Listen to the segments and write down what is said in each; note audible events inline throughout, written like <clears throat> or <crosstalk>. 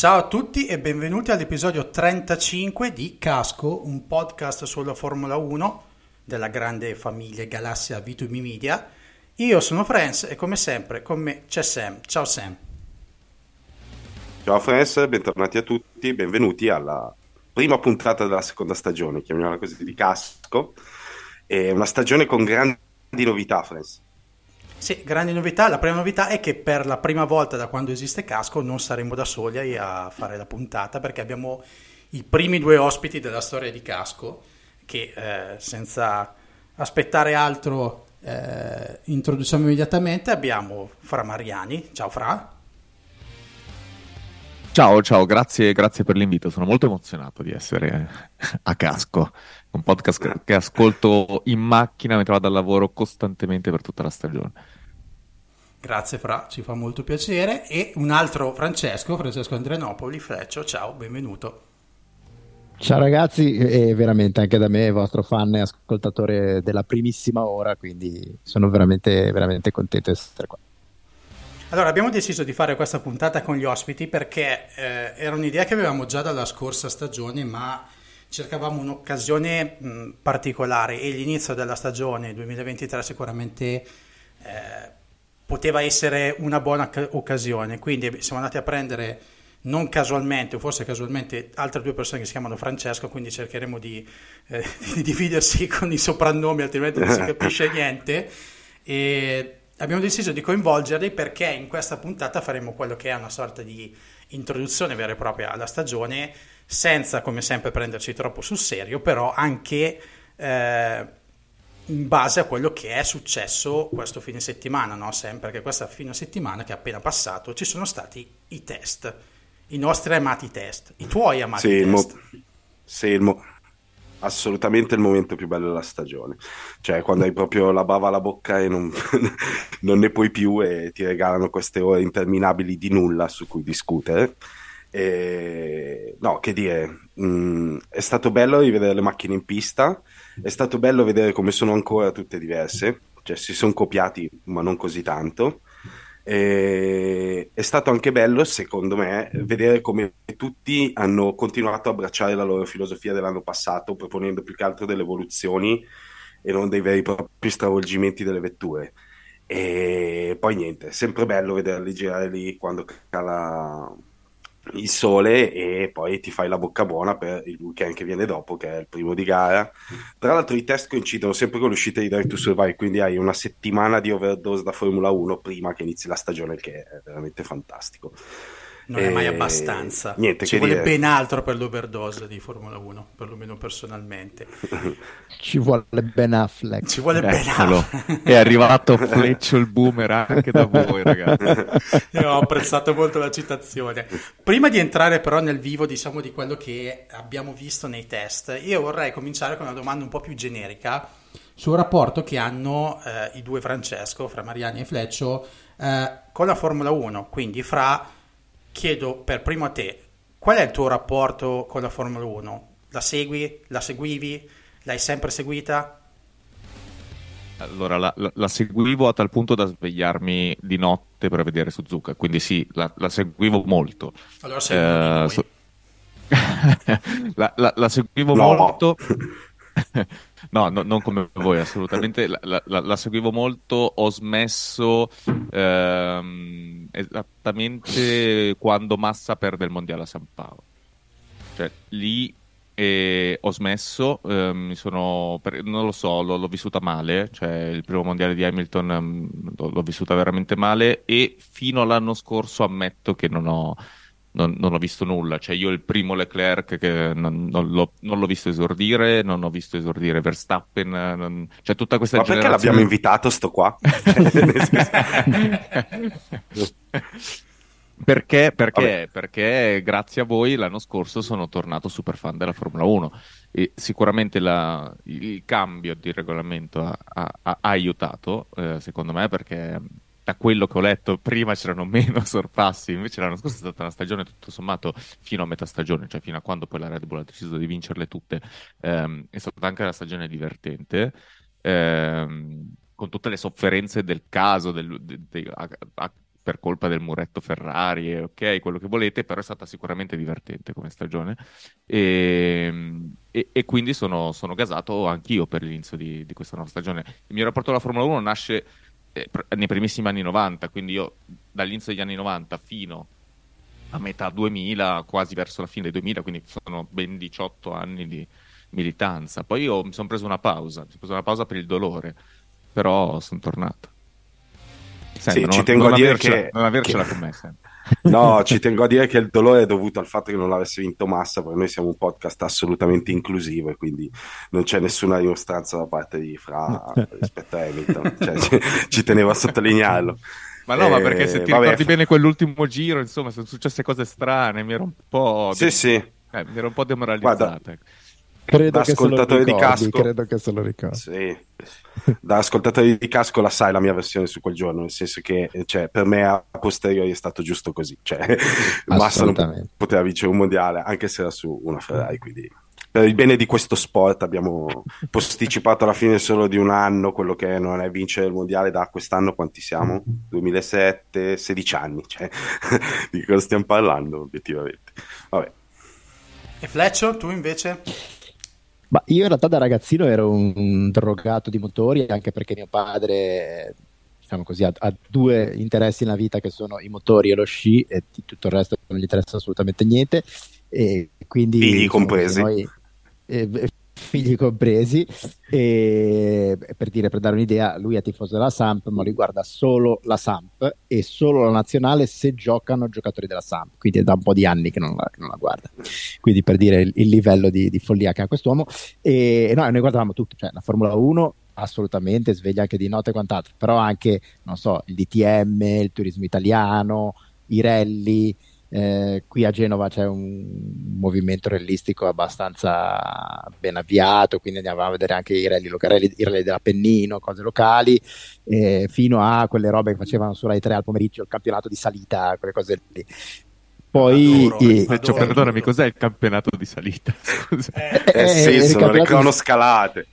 Ciao a tutti e benvenuti all'episodio 35 di Casco, un podcast sulla Formula 1 della grande famiglia galassia V2B Media. Io sono Franz e come sempre con me c'è Sam. Ciao Sam. Ciao Franz, bentornati a tutti, benvenuti alla prima puntata della seconda stagione, chiamiamola così, di Casco. È una stagione con grandi novità, Franz. Sì, grandi novità. La prima novità è che per la prima volta da quando esiste Casco non saremo da soli a fare la puntata perché abbiamo i primi due ospiti della storia di Casco che eh, senza aspettare altro eh, introduciamo immediatamente. Abbiamo Fra Mariani. Ciao Fra. Ciao, ciao, grazie, grazie per l'invito. Sono molto emozionato di essere a Casco, un podcast che ascolto in macchina mentre vado al lavoro costantemente per tutta la stagione. Grazie Fra, ci fa molto piacere. E un altro Francesco, Francesco Andrenopoli, Freccio, ciao, benvenuto. Ciao ragazzi, e veramente anche da me, vostro fan e ascoltatore della primissima ora, quindi sono veramente, veramente contento di essere qua. Allora, abbiamo deciso di fare questa puntata con gli ospiti perché eh, era un'idea che avevamo già dalla scorsa stagione, ma cercavamo un'occasione mh, particolare e l'inizio della stagione 2023 sicuramente eh, poteva essere una buona occasione. Quindi siamo andati a prendere non casualmente, o forse casualmente, altre due persone che si chiamano Francesco, quindi cercheremo di, eh, <laughs> di dividersi <laughs> con i soprannomi, altrimenti non si capisce <laughs> niente. E abbiamo deciso di coinvolgerli perché in questa puntata faremo quello che è una sorta di introduzione vera e propria alla stagione, senza come sempre prenderci troppo sul serio, però anche eh, in base a quello che è successo questo fine settimana, no? Sempre che questa fine settimana che è appena passato ci sono stati i test, i nostri amati test, i tuoi amati sì, test. Mo- sì, il mo- assolutamente il momento più bello della stagione. Cioè, quando hai proprio la bava alla bocca e non, <laughs> non ne puoi più e ti regalano queste ore interminabili di nulla su cui discutere. E... No, che dire, mh, è stato bello rivedere le macchine in pista, è stato bello vedere come sono ancora tutte diverse, cioè si sono copiati ma non così tanto. E è stato anche bello, secondo me, vedere come tutti hanno continuato a abbracciare la loro filosofia dell'anno passato, proponendo più che altro delle evoluzioni e non dei veri e propri stravolgimenti delle vetture. E poi niente, è sempre bello vederli girare lì quando cala il sole e poi ti fai la bocca buona per il weekend che viene dopo, che è il primo di gara. Tra l'altro i test coincidono sempre con l'uscita di Drive to Survive, quindi hai una settimana di overdose da Formula 1 prima che inizi la stagione, che è veramente fantastico. Non è mai abbastanza. Niente Ci che vuole dire. ben altro per l'overdose di Formula 1, perlomeno personalmente. <laughs> Ci vuole Ben Affleck. Ci vuole ben altro. È arrivato Fleccio il boomer anche da voi, ragazzi. <laughs> Io ho apprezzato molto la citazione. Prima di entrare però nel vivo, diciamo, di quello che abbiamo visto nei test, io vorrei cominciare con una domanda un po' più generica sul rapporto che hanno eh, i due Francesco, fra Mariani e Fleccio, eh, con la Formula 1. Quindi, fra, chiedo per primo a te, qual è il tuo rapporto con la Formula 1? La segui? La seguivi? L'hai sempre seguita? Allora, la, la- la seguivo a tal punto da svegliarmi di notte per vedere Suzuka, quindi sì, la, la seguivo molto. Allora sei uno di Eh, noi. so- <laughs> la, la- la seguivo No. molto. <laughs> No, no, non come voi, assolutamente. La, la- la- seguivo molto. Ho smesso ehm, esattamente quando Massa perde il mondiale a San Paolo. Cioè, lì eh, ho smesso. ehm, mi sono, non lo so, l'ho, l'ho vissuta male. Cioè, il primo mondiale di Hamilton ehm, l'ho, l'ho vissuta veramente male. E fino all'anno scorso ammetto che non ho non, non ho visto nulla, cioè io il primo Leclerc che non, non l'ho, non l'ho visto esordire, non ho visto esordire Verstappen, non- cioè tutta questa Ma perché generazione... l'abbiamo invitato sto qua? <laughs> Perché, perché, perché grazie a voi l'anno scorso sono tornato super fan della Formula 1 e sicuramente la- il cambio di regolamento ha, ha- ha aiutato, eh, secondo me, perché da quello che ho letto prima c'erano meno <laughs> sorpassi, invece l'anno scorso è stata una stagione tutto sommato fino a metà stagione, cioè fino a quando poi la Red Bull ha deciso di vincerle tutte, ehm, è stata anche una stagione divertente. ehm, con tutte le sofferenze del caso del- de- de- a- a- per colpa del muretto Ferrari, e ok, quello che volete, però è stata sicuramente divertente come stagione e, e- e quindi sono, sono gasato anch'io per l'inizio di, di questa nuova stagione. Il mio rapporto alla Formula 1 nasce eh, nei primissimi anni 90, quindi io dall'inizio degli anni 90 fino a metà 2000, quasi verso la fine dei 2000, quindi sono ben 18 anni di militanza. Poi io mi sono preso una pausa, mi sono preso una pausa per il dolore, però sono tornato. Senti, Sì, non, ci tengo non a dire avercela, che- non avercela che- con me sempre. <laughs> No, ci <laughs> tengo a dire che il dolore è dovuto al fatto che non avesse vinto Massa, perché noi siamo un podcast assolutamente inclusivo e quindi non c'è nessuna dimostranza da parte di Fra <laughs> rispetto a Hamilton. Cioè, ci, ci tenevo a sottolinearlo. Ma no, ma Eh, perché se ti vabbè, ricordi bene quell'ultimo giro, insomma, sono successe cose strane, mi ero un po'... Sì, sì. eh, mi ero un po' demoralizzato. ecco. Credo Da che se lo ascoltatore di casco. credo che se lo ricordi. Sì. Da ascoltatore di casco la sai la mia versione su quel giorno, nel senso che cioè, per me a posteriori è stato giusto così. Cioè, <laughs> Massa non Assolutamente. poteva vincere un mondiale, anche se era su una Ferrari, quindi per il bene di questo sport abbiamo posticipato alla fine solo di un anno quello che non è vincere il mondiale da quest'anno quanti siamo? 2007, 16 anni, cioè, <laughs> di cosa stiamo parlando obiettivamente. Vabbè. E Fleccio, tu invece? Ma io in realtà da ragazzino ero un, un drogato di motori, anche perché mio padre, diciamo così, ha, ha due interessi nella vita che sono i motori e lo sci, e di tutto il resto non gli interessa assolutamente niente. E quindi Figli diciamo compresi. noi- eh, figli compresi. E per dire, per dare un'idea, lui è tifoso della Samp, ma lui guarda solo la Samp e solo la nazionale se giocano giocatori della Samp. Quindi è da un po' di anni che non la, che non la guarda. Quindi per dire il, il livello di, di follia che ha quest'uomo. E no, noi guardavamo tutto, cioè la Formula 1 assolutamente sveglia anche di notte e quant'altro, però anche, non so, il DTM, il turismo italiano, i rally. Eh, qui a Genova c'è un movimento rallistico abbastanza ben avviato, quindi andiamo a vedere anche i rally, locali, i rally dell'Appennino, cose locali, eh, fino a quelle robe che facevano su Rai 3 al pomeriggio, il campionato di salita, quelle cose lì. Poi Adoro, eh, Adoro. perdonami, cos'è il campionato di salita? <laughs> Scusa. Eh, eh, sì, sono le cronoscalate.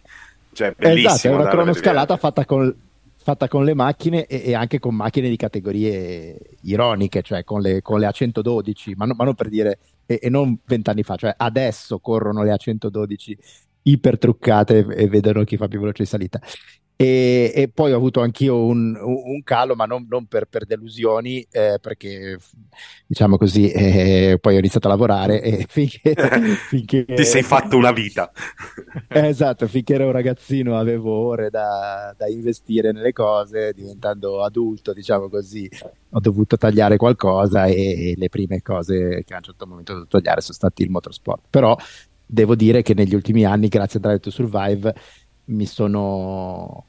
Cioè, bellissimo. Esatto, è una cronoscalata fatta con, fatta con le macchine e, e anche con macchine di categorie ironiche, cioè con le, con le A112, ma, no- ma non per dire, e, e non vent'anni fa, cioè adesso corrono le A112 iper truccate e, e vedono chi fa più veloce in salita. E, e, poi ho avuto anch'io un, un calo, ma non, non per, per, delusioni, eh, perché diciamo così, <laughs> eh, poi ho iniziato a lavorare e <laughs> finché, <laughs> finché ti sei fatto una vita. esatto, finché ero un ragazzino avevo ore da, da, investire nelle cose, diventando adulto, diciamo così, ho dovuto tagliare qualcosa e, e le prime cose che a un certo momento ho dovuto tagliare sono stati il motorsport. Però devo dire che negli ultimi anni, grazie a Drive to Survive, mi sono,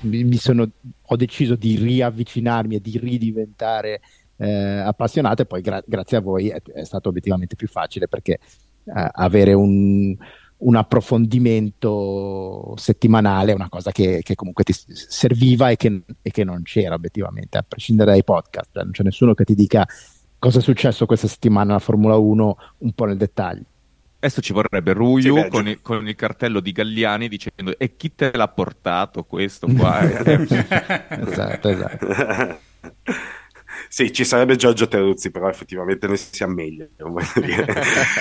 mi sono, ho deciso di riavvicinarmi e di ridiventare eh, appassionato e poi gra- grazie a voi è, è, stato obiettivamente più facile perché eh, avere un, un, approfondimento settimanale è una cosa che, che comunque ti serviva e che, e che, non c'era obiettivamente, a prescindere dai podcast, non c'è nessuno che ti dica cosa è successo questa settimana alla Formula 1 un po' nel dettaglio. Adesso ci vorrebbe Ruiu sì, con, il, con, il, cartello di Galliani dicendo e chi te l'ha portato questo qua? <laughs> esatto, esatto. <laughs> Sì, ci sarebbe Giorgio Teruzzi, però effettivamente noi siamo meglio. <laughs>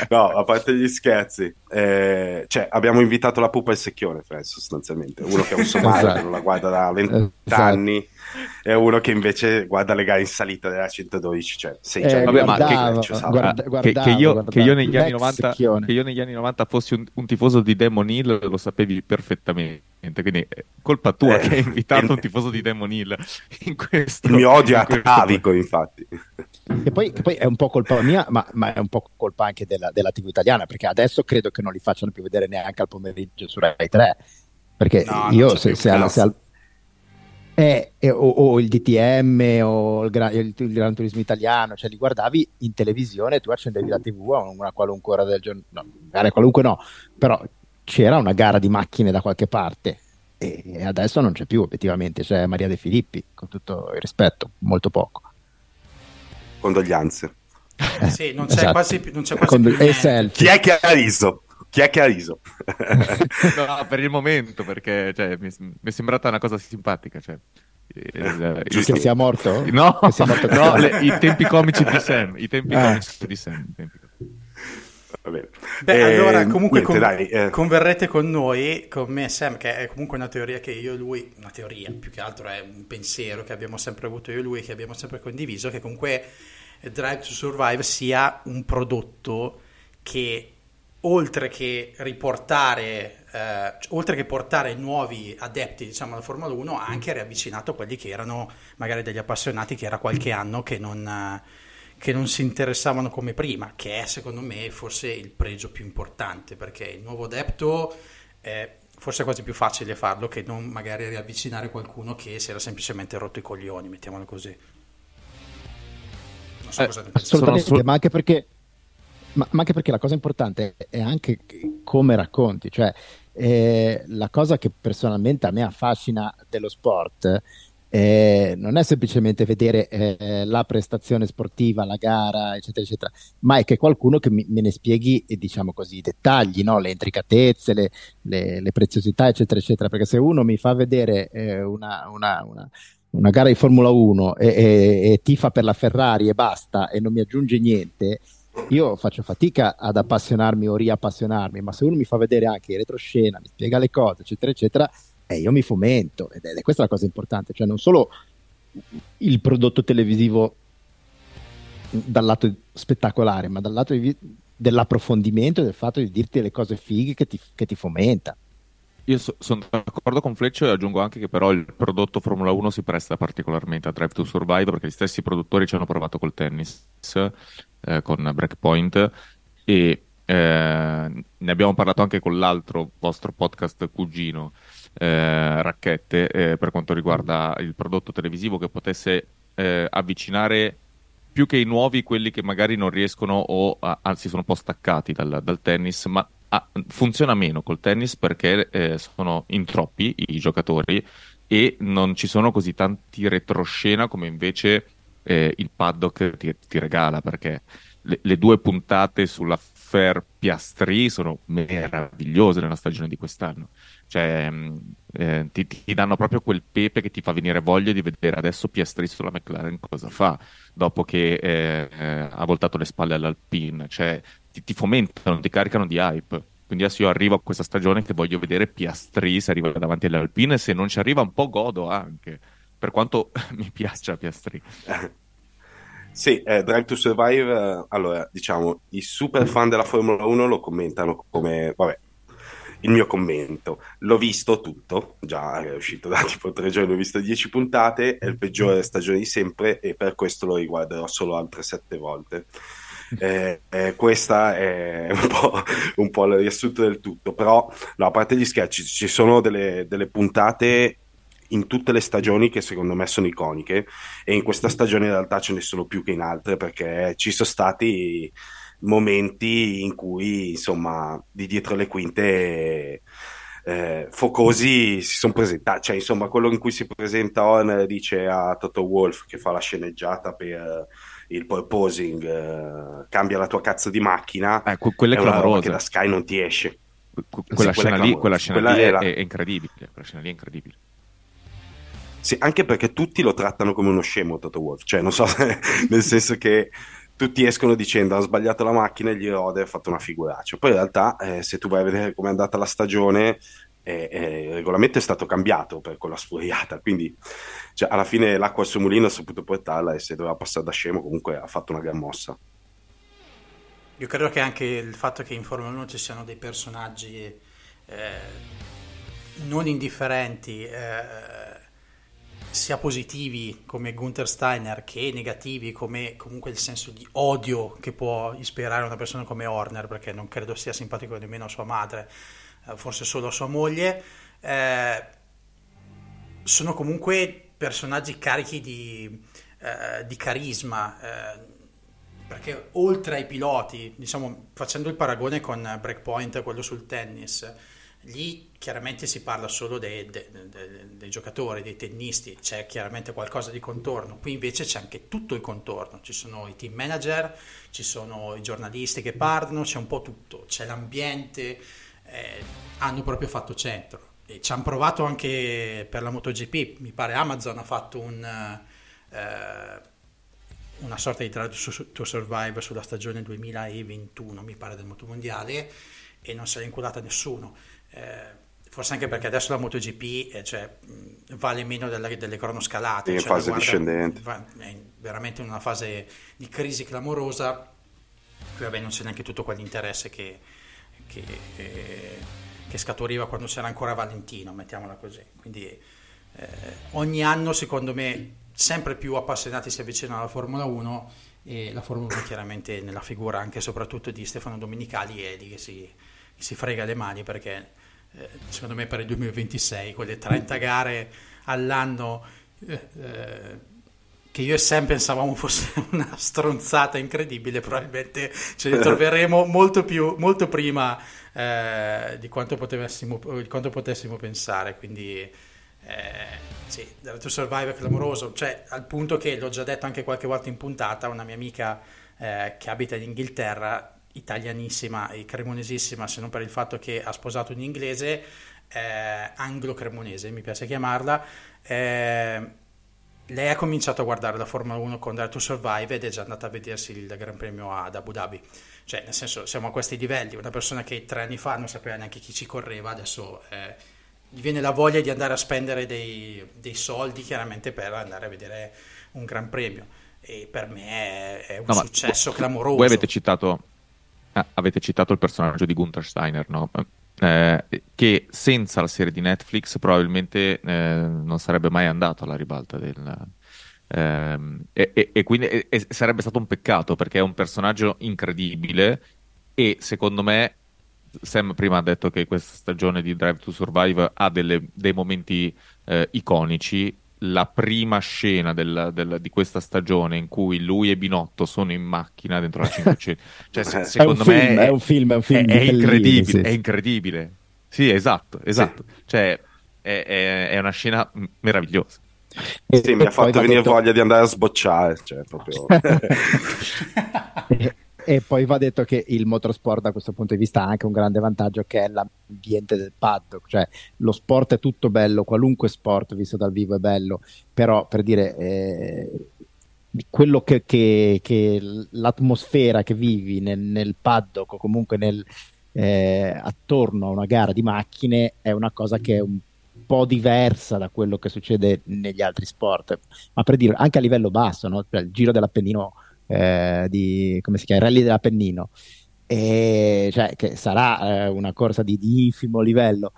no, a parte gli scherzi, eh, cioè, abbiamo invitato la pupa e il secchione, sostanzialmente. Uno che è un somaro esatto. che non la guarda da vent'anni. Esatto e uno che invece guarda le gare in salita della 112 cioè sei eh, vabbè, ma che, guarda, guardavo, che, che, io, che, io, negli anni 90, che io negli anni 90 fossi un, un tifoso di Demon Hill lo sapevi perfettamente quindi è colpa tua eh, che hai invitato il, un <laughs> tifoso di Demon Hill <laughs> in questo il mio odio atavico infatti. Che poi, che poi, è un po' colpa mia ma, ma è un po' colpa anche della, della, tv italiana perché adesso credo che non li facciano più vedere neanche al pomeriggio su Rai 3 perché no, io se, se, al, se, al, eh, o, o, il DTM o il, Gran, il, il Gran Turismo Italiano, cioè li guardavi in televisione, tu accendevi la TV a una qualunque ora del giorno, no, magari qualunque no, però c'era una gara di macchine da qualche parte e adesso non c'è più obiettivamente, c'è Maria De Filippi, con tutto il rispetto, molto poco. Condoglianze. Eh, sì, non c'è esatto. quasi, non c'è quasi Condol- più Chi è che ha riso? Chi è che ha riso? <laughs> no, per il momento, perché cioè, mi, mi, è sembrata una cosa simpatica. Cioè, eh, che sia morto? No, sia morto <laughs> no le, i tempi comici di Sam. I tempi ah. comici di Sam. Beh, eh, allora comunque niente, con, dai, eh. converrete con noi, con me e Sam, che è comunque una teoria che io e lui, una teoria più che altro è un pensiero che abbiamo sempre avuto io e lui, che abbiamo sempre condiviso, che comunque Drive to Survive sia un prodotto che oltre che riportare, eh, oltre che portare nuovi adepti diciamo, alla Formula 1, ha anche riavvicinato quelli che erano magari degli appassionati che era qualche anno che non, che non si interessavano come prima, che è secondo me forse il pregio più importante, perché il nuovo adepto è forse quasi più facile farlo che non magari riavvicinare qualcuno che si era semplicemente rotto i coglioni, mettiamolo così. Non so eh, cosa ne pensate. Assolutamente, ma anche perché ma, ma, anche perché la cosa importante è anche come racconti, cioè eh, la cosa che personalmente a me affascina dello sport eh, non è semplicemente vedere eh, la prestazione sportiva, la gara, eccetera, eccetera, ma è che qualcuno che mi, me ne spieghi, diciamo così, i dettagli, no? le intricatezze, le, le, le, preziosità, eccetera, eccetera. Perché se uno mi fa vedere eh, una, una, una, una, gara di Formula 1 e, e, e tifa per la Ferrari e basta e non mi aggiunge niente, io faccio fatica ad appassionarmi o riappassionarmi, ma se uno mi fa vedere anche in retroscena, mi spiega le cose, eccetera, eccetera, eh, io mi fomento ed è questa la cosa importante, cioè non solo il prodotto televisivo dal lato spettacolare, ma dal lato di, dell'approfondimento e del fatto di dirti le cose fighe che ti, che ti fomenta. Io so, sono d'accordo con Fleccio e aggiungo anche che però il prodotto Formula 1 si presta particolarmente a Drive to Survive perché gli stessi produttori ci hanno provato col tennis eh, con Breakpoint e eh, ne abbiamo parlato anche con l'altro vostro podcast cugino eh, Racchette eh, per quanto riguarda il prodotto televisivo che potesse avvicinare più che i nuovi quelli che magari non riescono o anzi sono un po' staccati dal, dal tennis ma ah, funziona meno col tennis perché eh, sono in troppi i giocatori e non ci sono così tanti retroscena come invece eh, il paddock ti, ti regala perché le, le, due puntate sulla Fair Piastri sono meravigliose nella stagione di quest'anno. Cioè, mm, eh, ti, ti, danno proprio quel pepe che ti fa venire voglia di vedere adesso Piastri sulla McLaren cosa fa dopo che eh, eh, ha voltato le spalle all'Alpine. Cioè, ti, ti fomentano, ti caricano di hype. Quindi adesso io arrivo a questa stagione che voglio vedere Piastri se arriva davanti alle Alpine, se non ci arriva un po' godo anche, per quanto <laughs> mi piaccia Piastri. <laughs> Sì, eh, Drive to Survive, eh, allora diciamo, i super fan della Formula 1 lo commentano come, vabbè, il mio commento. L'ho visto tutto, già è uscito da <laughs> tipo tre giorni, ho visto dieci puntate, è il peggiore stagione di sempre e per questo lo riguarderò solo altre sette volte. Eh, eh, questa è un po', un po' il riassunto del tutto, però no, a parte gli scherzi, ci sono delle, delle puntate in tutte le stagioni che secondo me sono iconiche e in questa stagione in realtà ce ne sono più che in altre perché ci sono stati momenti in cui insomma di dietro le quinte eh, focosi si sono presentati cioè insomma quello in cui si presenta Horner dice a Toto Wolf che fa la sceneggiata per il purposing eh, cambia la tua cazzo di macchina eh, quella è, è una roba che da Sky non ti esce. Quella, sì, scena, lì, quella scena quella lì era... è, è incredibile quella scena lì è incredibile sì, anche perché tutti lo trattano come uno scemo Toto Wolf, cioè non so, <laughs> nel senso che tutti escono dicendo ha sbagliato la macchina e gli rode ha fatto una figuraccia. Poi in realtà eh, se tu vai a vedere com'è andata la stagione, eh, eh, il regolamento è stato cambiato per quella sfuriata, quindi cioè, alla fine l'acqua al suo mulino ha saputo portarla e se doveva passare da scemo comunque ha fatto una gran mossa. Io credo che anche il fatto che in Formula 1 ci siano dei personaggi eh, non indifferenti eh, sia positivi come Gunther Steiner che negativi come comunque il senso di odio che può ispirare una persona come Horner perché non credo sia simpatico nemmeno a sua madre eh, forse solo a sua moglie. Eh, sono comunque personaggi carichi di, eh, di carisma eh, perché oltre ai piloti diciamo facendo il paragone con Breakpoint quello sul tennis lì chiaramente si parla solo dei, dei, dei, giocatori, dei tennisti, c'è chiaramente qualcosa di contorno, qui invece c'è anche tutto il contorno, ci sono i team manager, ci sono i giornalisti che parlano, c'è un po' tutto, c'è l'ambiente, eh, hanno proprio fatto centro. E ci hanno provato anche per la MotoGP, mi pare Amazon ha fatto un, eh, una sorta di Drive to Survive sulla stagione 2021, mi pare del motomondiale, e non se l'è inculata nessuno eh, forse anche perché adesso la MotoGP eh, cioè, vale meno delle, delle cronoscalate. È in cioè, fase guarda, discendente. Va, è veramente in una fase di crisi clamorosa. Qui vabbè, non c'è neanche tutto quell'interesse che, che, che, che scaturiva quando c'era ancora Valentino, mettiamola così. Quindi eh, ogni anno, secondo me, sempre più appassionati si avvicinano alla Formula 1 e la Formula 1 chiaramente nella figura anche e soprattutto di Stefano Domenicali è lì che si, si frega le mani perché eh, secondo me per il 2026 quelle 30 gare all'anno eh, eh, che io e Sam pensavamo fosse <laughs> una stronzata incredibile probabilmente ce ne troveremo <laughs> molto più molto prima eh, di quanto, potessimo, di quanto potessimo pensare. Quindi eh, sì, Drive to Survive è clamoroso. Cioè al punto che l'ho già detto anche qualche volta in puntata una mia amica eh, che abita in Inghilterra italianissima e cremonesissima, se non per il fatto che ha sposato un inglese, eh, anglo-cremonese, mi piace chiamarla. Eh, lei ha cominciato a guardare la Formula 1 con Dare to Survive ed è già andata a vedersi il Gran Premio ad Abu Dhabi. Cioè, nel senso, siamo a questi livelli. Una persona che tre anni fa non sapeva neanche chi ci correva, adesso eh, gli viene la voglia di andare a spendere dei, dei, soldi, chiaramente, per andare a vedere un Gran Premio. E per me è, è un no, successo clamoroso. Voi avete citato avete citato il personaggio di Gunther Steiner, no? eh, che senza la serie di Netflix probabilmente eh, non sarebbe mai andato alla ribalta del... Ehm, e, e, e, quindi e, sarebbe stato un peccato perché è un personaggio incredibile e secondo me Sam prima ha detto che questa stagione di Drive to Survive ha delle, dei momenti eh, iconici la prima scena del, del, di questa stagione in cui lui e Binotto sono in macchina dentro la 500 <laughs> cioè, se, secondo è me film, è, è, un film, è, un film è, è incredibile, sì. è incredibile. Sì esatto, esatto. Sì. cioè è, una scena meravigliosa. Sì, mi ha fatto venire detto... voglia di andare a sbocciare cioè, proprio... <laughs> <laughs> E poi va detto che il motorsport da questo punto di vista ha anche un grande vantaggio che è l'ambiente del paddock, cioè lo sport è tutto bello, qualunque sport visto dal vivo è bello, però per dire eh, quello che, che, che, l'atmosfera che vivi nel, nel paddock o comunque nel, eh, attorno a una gara di macchine è una cosa che è un po' diversa da quello che succede negli altri sport, ma per dire anche a livello basso, no? Cioè, il giro dell'Appennino, eh, di, come si chiama, rally dell'Appennino, e, cioè, che sarà eh, una corsa di, di, infimo livello,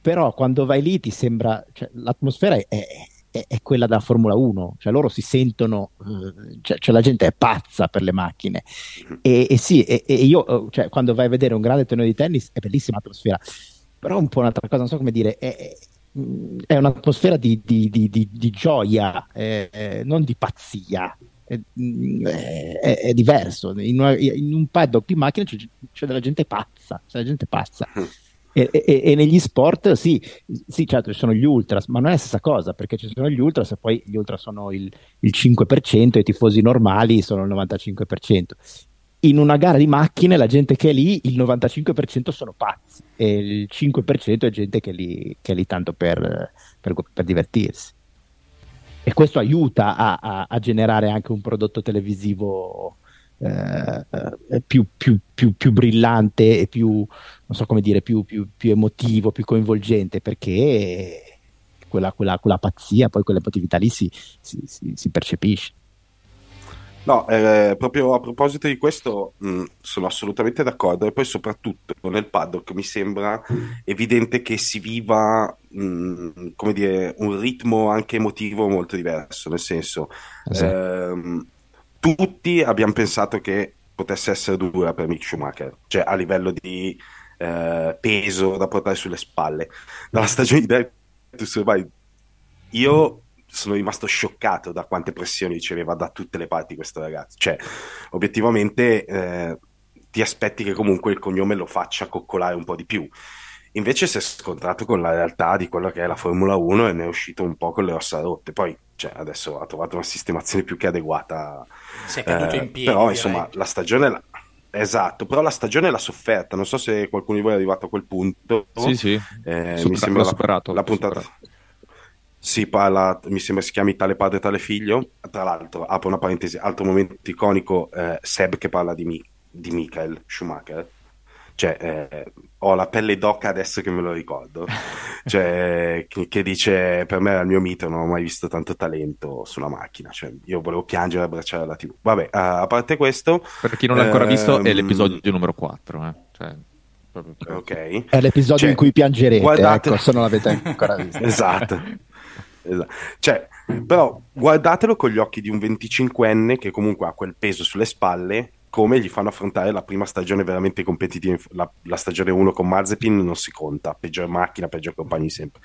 però quando vai lì ti sembra, cioè, l'atmosfera è, è, è, quella della Formula 1, cioè loro si sentono, eh, cioè, cioè, la gente è pazza per le macchine. E, e sì, e, e io cioè, quando vai a vedere un grande torneo di tennis è bellissima l'atmosfera, però un po' un'altra cosa, non so come dire, è, è un'atmosfera di, di, di, di gioia, eh, non di pazzia. È, è, è diverso. In, una, in, un paddock di macchine c'è, c'è, della gente pazza, c'è della gente pazza. E, e, e, negli sport sì, sì, certo ci sono gli ultras, ma non è la stessa cosa perché ci sono gli ultras e poi gli ultras sono il, il 5% e i tifosi normali sono il 95% in una gara di macchine la gente che è lì, il 95% sono pazzi e il 5% è gente che è lì, che è lì tanto per, per, per, divertirsi. E questo aiuta a, a, a generare anche un prodotto televisivo eh, più, più, più, più, brillante e più, so dire, più, emotivo, più coinvolgente, perché quella, quella, quella pazzia, poi quell'emotività lì si, si, si, si percepisce. No, eh, proprio a proposito di questo mh, mm, sono assolutamente d'accordo e poi soprattutto nel paddock mi sembra evidente che si viva mh, mm, come dire, un ritmo anche emotivo molto diverso, nel senso sì. ehm, tutti abbiamo pensato che potesse essere dura per Mick Schumacher, cioè a livello di eh, peso da portare sulle spalle. Dalla stagione di Drive to Survive io sono rimasto scioccato da quante pressioni riceveva da tutte le parti questo ragazzo. Cioè, obiettivamente eh, ti aspetti che comunque il cognome lo faccia coccolare un po' di più. Invece si è scontrato con la realtà di quello che è la Formula 1 e ne è uscito un po' con le ossa rotte. Poi cioè, adesso ha trovato una sistemazione più che adeguata. Si è caduto eh, in piedi. Però insomma la stagione... La... Esatto, però la stagione l'ha sofferta. Non so se qualcuno di voi è arrivato a quel punto. Sì, sì. Eh, Super- mi sembra l'ha superato. La, la puntata. Superato si parla, mi sembra si chiami tale padre tale figlio. Tra l'altro, apro una parentesi, altro momento iconico, eh, Seb che parla di, Mi- di Michael Schumacher. Cioè, eh, ho la pelle d'oca adesso che me lo ricordo. <laughs> cioè, che, che, dice, per me era il mio mito, non ho mai visto tanto talento sulla macchina. Cioè, io volevo piangere e abbracciare la TV. Vabbè, uh, a parte questo... Per chi non l'ha ancora ehm... visto, è l'episodio numero 4. Eh. Cioè... Ok. È l'episodio cioè, in cui piangerete, guardate... ecco, se non l'avete ancora visto. <laughs> esatto. Esatto. Cioè, però guardatelo con gli occhi di un 25enne che comunque ha quel peso sulle spalle, come gli fanno affrontare la prima stagione veramente competitiva. La, la stagione 1 con Mazepin non si conta, peggior macchina, peggior compagni sempre.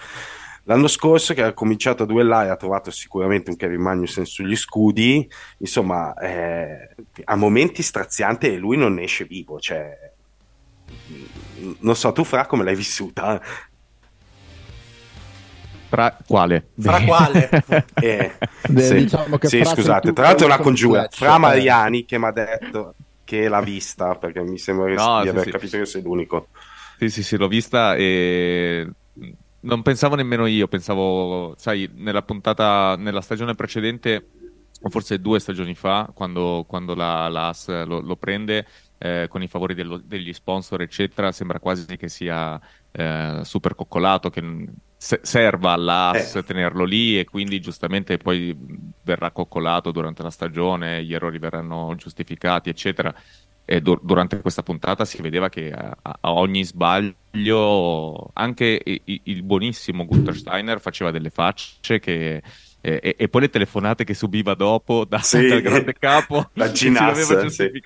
L'anno scorso che ha cominciato a duellare ha trovato sicuramente un Kevin Magnussen sugli scudi, insomma, eh, a momenti straziante e lui non esce vivo, cioè non so, tu Fra come l'hai vissuta? Fra quale? Fra quale? <laughs> eh, sì, diciamo sì scusate, tra l'altro è una congiura. Fra Mariani che mi ha detto che l'ha vista, perché mi sembra no, di sì, aver sì. capito che sei l'unico. Sì, sì, sì, l'ho vista e non pensavo nemmeno io, pensavo, sai, nella puntata, nella stagione precedente, o forse due stagioni fa, quando, quando la, la AS lo, lo prende, eh, con i favori dello, degli sponsor, eccetera, sembra quasi che sia eh, super coccolato, che se- serva all'AS eh. tenerlo lì e quindi giustamente poi verrà coccolato durante la stagione, gli errori verranno giustificati, eccetera. E du- durante questa puntata si vedeva che a, a ogni sbaglio anche i- il buonissimo Gunther Steiner faceva delle facce che e, e, poi le telefonate che subiva dopo da, sì, dal grande capo <laughs> la ginassa, sì. <laughs>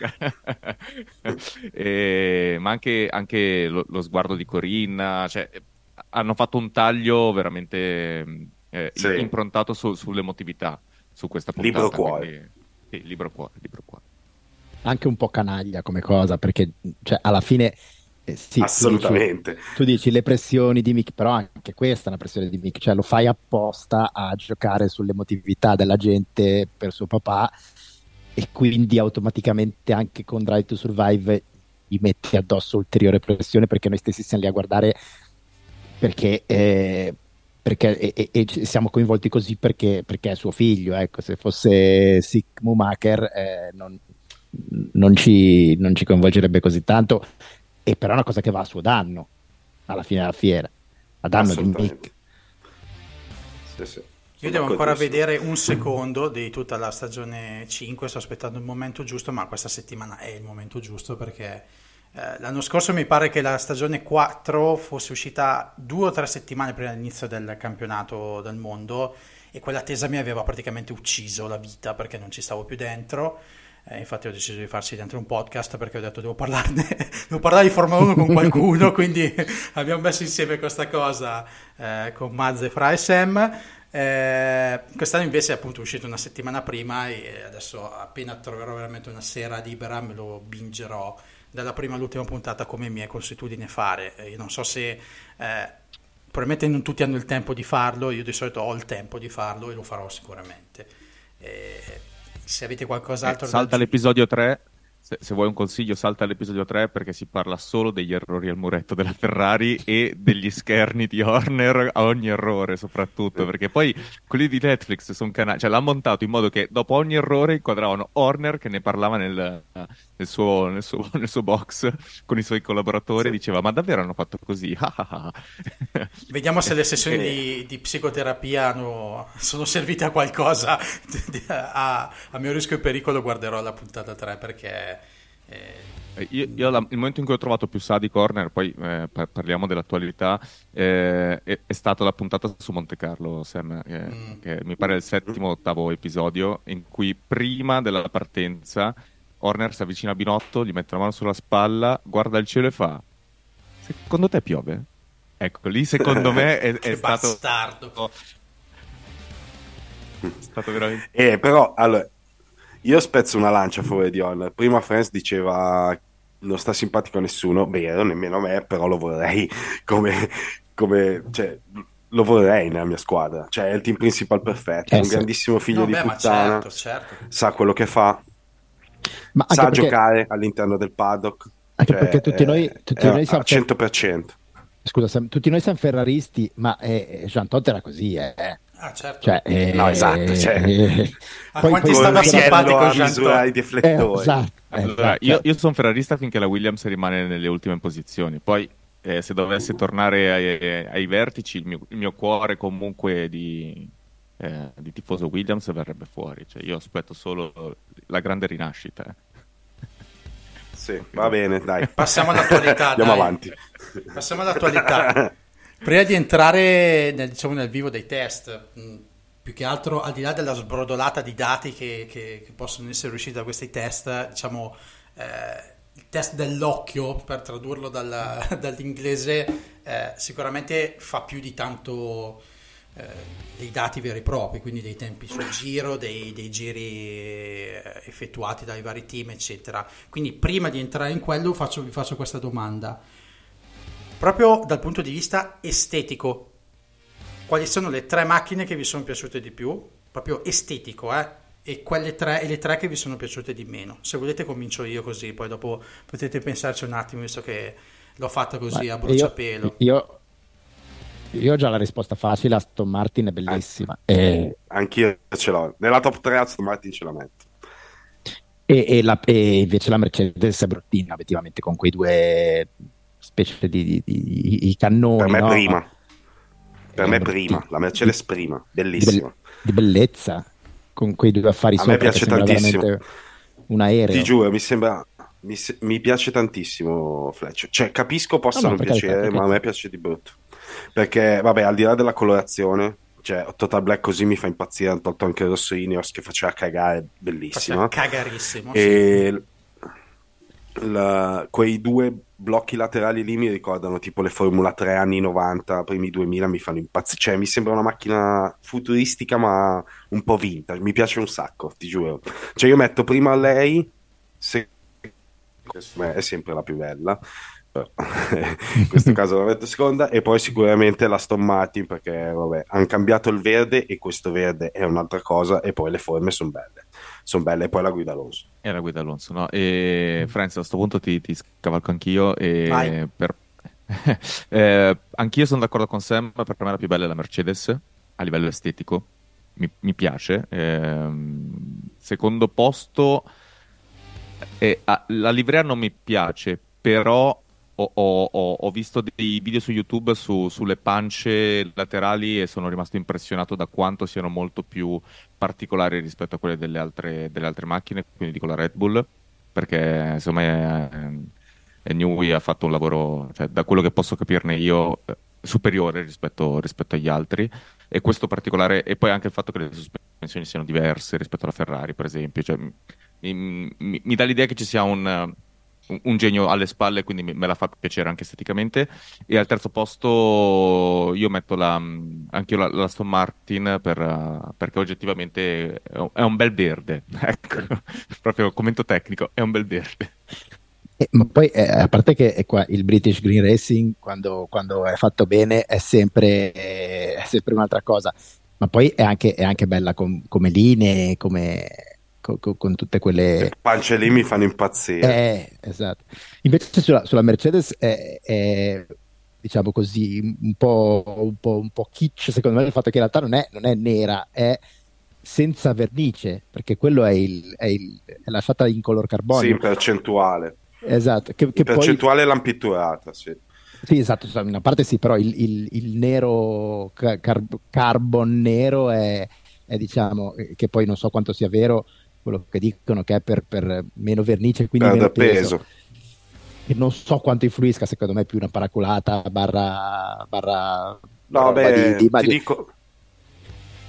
e, ma anche, anche lo, lo, sguardo di Corinna cioè, hanno fatto un taglio veramente eh, sì. improntato su, sull'emotività su questa puntata libro cuore quindi, sì, libro cuore, libro cuore anche un po' canaglia come cosa perché cioè, alla fine eh, sì, Assolutamente. Tu dici, tu dici, le pressioni di Mick, però anche questa è una pressione di Mick, cioè lo fai apposta a giocare sull'emotività della gente per suo papà e quindi automaticamente anche con Drive to Survive gli metti addosso ulteriore pressione perché noi stessi siamo lì a guardare perché, eh, perché e, e, e siamo coinvolti così perché, perché, è suo figlio, ecco, se fosse Sick Mumaker eh, non, non, ci, non ci coinvolgerebbe così tanto e però è una cosa che va a suo danno alla fine della fiera, a danno di Mick. Sì, sì. Io devo ancora vedere un secondo di tutta la stagione 5, sto aspettando il momento giusto, ma questa settimana è il momento giusto perché eh, l'anno scorso mi pare che la stagione 4 fosse uscita due o tre settimane prima dell'inizio del campionato del mondo e quell'attesa mi aveva praticamente ucciso la vita perché non ci stavo più dentro. Eh, infatti ho deciso di farci dentro un podcast perché ho detto devo parlarne, <laughs> devo parlare di Formula 1 con qualcuno, <laughs> quindi <laughs> abbiamo messo insieme questa cosa eh, con Mazze, Fra e Sam. Eh, quest'anno invece è appunto uscito una settimana prima e adesso appena troverò veramente una sera libera me lo bingerò dalla prima all'ultima puntata come mi è consuetudine fare. Io non so se eh, probabilmente non tutti hanno il tempo di farlo, io di solito ho il tempo di farlo e lo farò sicuramente. Eh, se avete qualcos'altro eh, salta l'episodio 3 se, se, vuoi un consiglio, salta all'episodio 3 perché si parla solo degli errori al muretto della Ferrari e degli scherni di Horner a ogni errore, soprattutto perché poi quelli di Netflix sono canali, cioè l'ha montato in modo che dopo ogni errore inquadravano Horner che ne parlava nel, nel, suo, nel, suo, <laughs> nel suo, box con i suoi collaboratori e diceva: Ma davvero hanno fatto così? <laughs> Vediamo se le sessioni <laughs> di, di psicoterapia hanno, sono servite a qualcosa. a, a mio rischio e pericolo guarderò la puntata 3 perché eh, io, io la, il momento in cui ho trovato più Sadi Corner, poi eh, parliamo dell'attualità, eh, è, è, stata la puntata su Monte Carlo, Sam, eh, mm. che mi pare il settimo o ottavo episodio, in cui prima della partenza Horner si avvicina a Binotto, gli mette la mano sulla spalla, guarda il cielo e fa: Secondo te piove? Ecco, lì secondo me è, <laughs> è stato. Bastardo. È stato veramente. Eh, però allora io spezzo una lancia a favore di Honor. Prima Friends diceva non sta simpatico a nessuno, vero, nemmeno a me, però lo vorrei <laughs> come, come cioè, lo vorrei nella mia squadra. Cioè, è il team principal perfetto, è un sì. grandissimo figlio no, di beh, puttana, certo, certo. sa quello che fa, ma sa perché... giocare all'interno del paddock. Anche cioè, perché tutti noi, tutti noi siamo... 100%. Scusa, tutti noi siamo ferraristi, ma eh, Jean Todt era così, eh. Ah, certo. Cioè, eh, no, esatto. Cioè, eh, a poi quanti stava simpatico a misura i deflettori. Eh, esatto, allora, io, io sono ferrarista finché la Williams rimane nelle ultime posizioni. Poi, eh, se dovesse tornare ai, ai vertici, il mio, il mio, cuore comunque di, eh, di, tifoso Williams verrebbe fuori. Cioè, io aspetto solo la grande rinascita. Eh. Sì, va bene, dai. Passiamo all'attualità. Andiamo dai. avanti. Passiamo all'attualità. <laughs> Prima di entrare nel, diciamo, nel vivo dei test, mh, più che altro al di là della sbrodolata di dati che, che, che possono essere usciti da questi test, diciamo, eh, il test dell'occhio, per tradurlo dalla, <laughs> dall'inglese, eh, sicuramente fa più di tanto eh, dei dati veri e propri, quindi dei tempi sul giro, dei, dei giri eh, effettuati dai vari team, eccetera. Quindi prima di entrare in quello faccio, vi faccio questa domanda proprio dal punto di vista estetico, quali sono le tre macchine che vi sono piaciute di più? Proprio estetico, eh? E quelle tre, e le tre che vi sono piaciute di meno. Se volete comincio io così, poi dopo potete pensarci un attimo, visto che l'ho fatta così Ma a bruciapelo. Io, io, io, ho già la risposta facile, Aston Martin è bellissima. An- e... Anch'io ce l'ho. Nella top 3 Aston Martin ce la metto. E, e, la, e invece la Mercedes è bruttina, effettivamente, con quei due specie di, di, di, di cannoni. Per me no? prima. Per me prima, la Mercedes prima, bellissima. Di, bellezza, con quei due affari A sopra. me piace tantissimo. Un aereo. Ti giuro, mi sembra... Mi, mi piace tantissimo Fletch. Cioè, capisco possa non piacere, carità, ma a me piace di brutto. Perché, vabbè, al di là della colorazione, cioè Total Black così mi fa impazzire hanno tolto anche il rosso Ineos che faceva cagare bellissimo faceva cagarissimo e sì. La, quei due blocchi laterali lì mi ricordano tipo le Formula 3 anni 90, primi 2000 mi fanno impazzire, cioè mi sembra una macchina futuristica ma un po' vintage, mi piace un sacco, ti giuro. Cioè io metto prima lei, se è sempre la più bella, <laughs> in questo caso la metto seconda. E poi sicuramente la Stone Martin perché vabbè hanno cambiato il verde e questo verde è un'altra cosa e poi le forme sono belle sono belle e poi la guida Alonso e la guida Alonso no? e Franz a questo punto ti, ti scavalco anch'io e per... <laughs> eh, anch'io sono d'accordo con Sam per me la più bella è la Mercedes a livello estetico mi, mi piace eh, secondo posto eh, la livrea non mi piace però ho, ho, ho, visto dei video su YouTube su, sulle pance laterali e sono rimasto impressionato da quanto siano molto più particolari rispetto a quelle delle altre, delle altre macchine, quindi dico la Red Bull, perché insomma eh, Newey ha fatto un lavoro, cioè, da quello che posso capirne io, eh, superiore rispetto, rispetto agli altri. E questo particolare e poi anche il fatto che le sospensioni siano diverse rispetto alla Ferrari per esempio. Cioè, mi, mi, mi, dà l'idea che ci sia un, un genio alle spalle, quindi me la fa piacere anche esteticamente. E al terzo posto io metto la, anche io la, la Aston Martin per, perché oggettivamente è un bel verde. <laughs> Ecco, proprio commento tecnico, è un bel verde. Eh, ma poi, eh, a parte che qua, il British Green Racing, quando, quando è fatto bene, è sempre, eh, è sempre, un'altra cosa. Ma poi è anche, è anche bella com, come linee, come, con, con, tutte quelle... Le pance lì mi fanno impazzire. Eh, esatto. Invece sulla, sulla Mercedes è, è, diciamo così, un po', un, po', un po' kitsch secondo me il fatto che in realtà non è, non è nera, è senza vernice, perché quello è, il, è, il, è lasciata in color carbonio. Sì, in percentuale. Esatto. Che, che percentuale poi... l'ampitturata, sì. Sì, esatto, in una parte sì, però il, il, il nero, car- carbon nero è, è, diciamo, che poi non so quanto sia vero, quello che dicono che è per, per meno vernice, quindi eh, meno peso. peso. E non so quanto influisca, secondo me è più una paraculata barra... barra no, beh, di, di, ti, dico,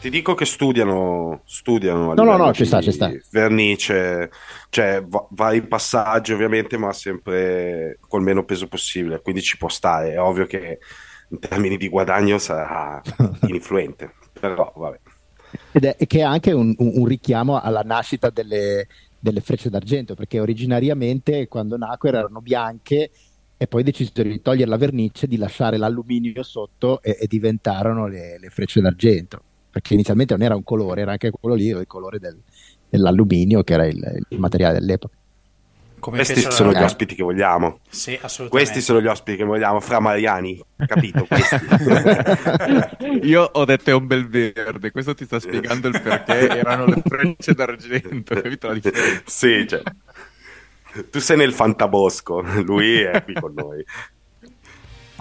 ti dico che studiano, studiano no, no, no, ci sta, ci sta. vernice, cioè va, vari passaggi ovviamente, ma sempre col meno peso possibile, quindi ci può stare. È ovvio che in termini di guadagno sarà <laughs> influente, però vabbè. Ed è che è anche un, un, richiamo alla nascita delle, delle, frecce d'argento, perché originariamente quando nacquero erano bianche e poi decisero di togliere la vernice, di lasciare l'alluminio sotto e, e diventarono le, le, frecce d'argento, perché inizialmente non era un colore, era anche quello lì, il colore del, dell'alluminio che era il, il materiale dell'epoca. Come Questi sono gli ospiti che vogliamo. Sì, assolutamente. Questi sono gli ospiti che vogliamo, fra Mariani, capito? <laughs> Io ho detto è un bel verde, questo ti sta spiegando il perché erano le frecce d'argento, capito la differenza? Sì, cioè, tu sei nel fantabosco, lui è qui con noi.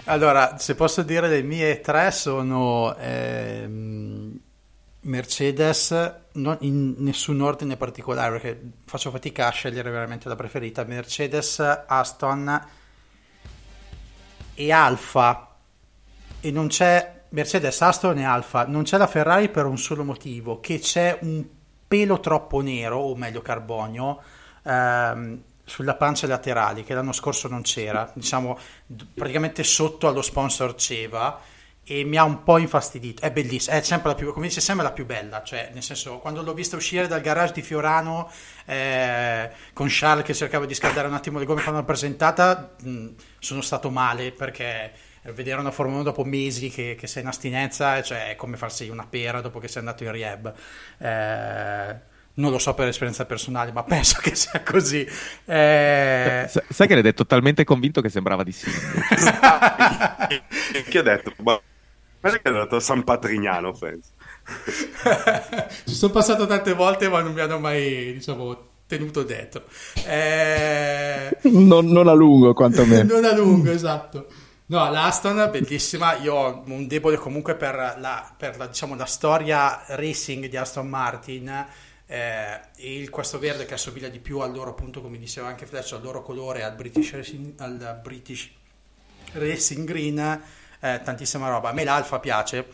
Allora, se posso dire le mie tre sono ehm, Mercedes, non in nessun ordine particolare perché faccio fatica a scegliere veramente la preferita. Mercedes, Aston e Alfa. E non c'è Mercedes, Aston e Alfa. Non c'è la Ferrari per un solo motivo: che c'è un pelo troppo nero, o meglio carbonio, ehm, sulla pancia laterali, che l'anno scorso non c'era, diciamo praticamente sotto allo sponsor Ceva e mi ha un po' infastidito. È bellissima, è sempre la più, come dice sempre la più bella, cioè nel senso quando l'ho vista uscire dal garage di Fiorano eh, con Charles che cercava di scaldare un attimo le gomme quando l'ho presentata, mh, sono stato male perché vedere una Formula 1 dopo mesi che, che, sei in astinenza cioè, è come farsi una pera dopo che sei andato in rehab. Eh, non lo so per esperienza personale, ma <laughs> penso che sia così. Eh... Sai che l'hai detto talmente convinto che sembrava di sì. <laughs> che ho detto? Ma Guarda che è andato a San Patrignano, penso. <laughs> Ci sono passato tante volte, ma non mi hanno mai, diciamo, tenuto dietro. Eh... Non, non, a lungo, quantomeno. <laughs> non a lungo, esatto. No, l'Aston, bellissima. Io ho un debole comunque per la, per la, diciamo, la storia racing di Aston Martin. Eh, il, questo verde che assomiglia di più al loro, appunto, come diceva anche Fletch, al loro colore, al British Racing, al British Racing Green eh, tantissima roba. A me l'Alfa piace,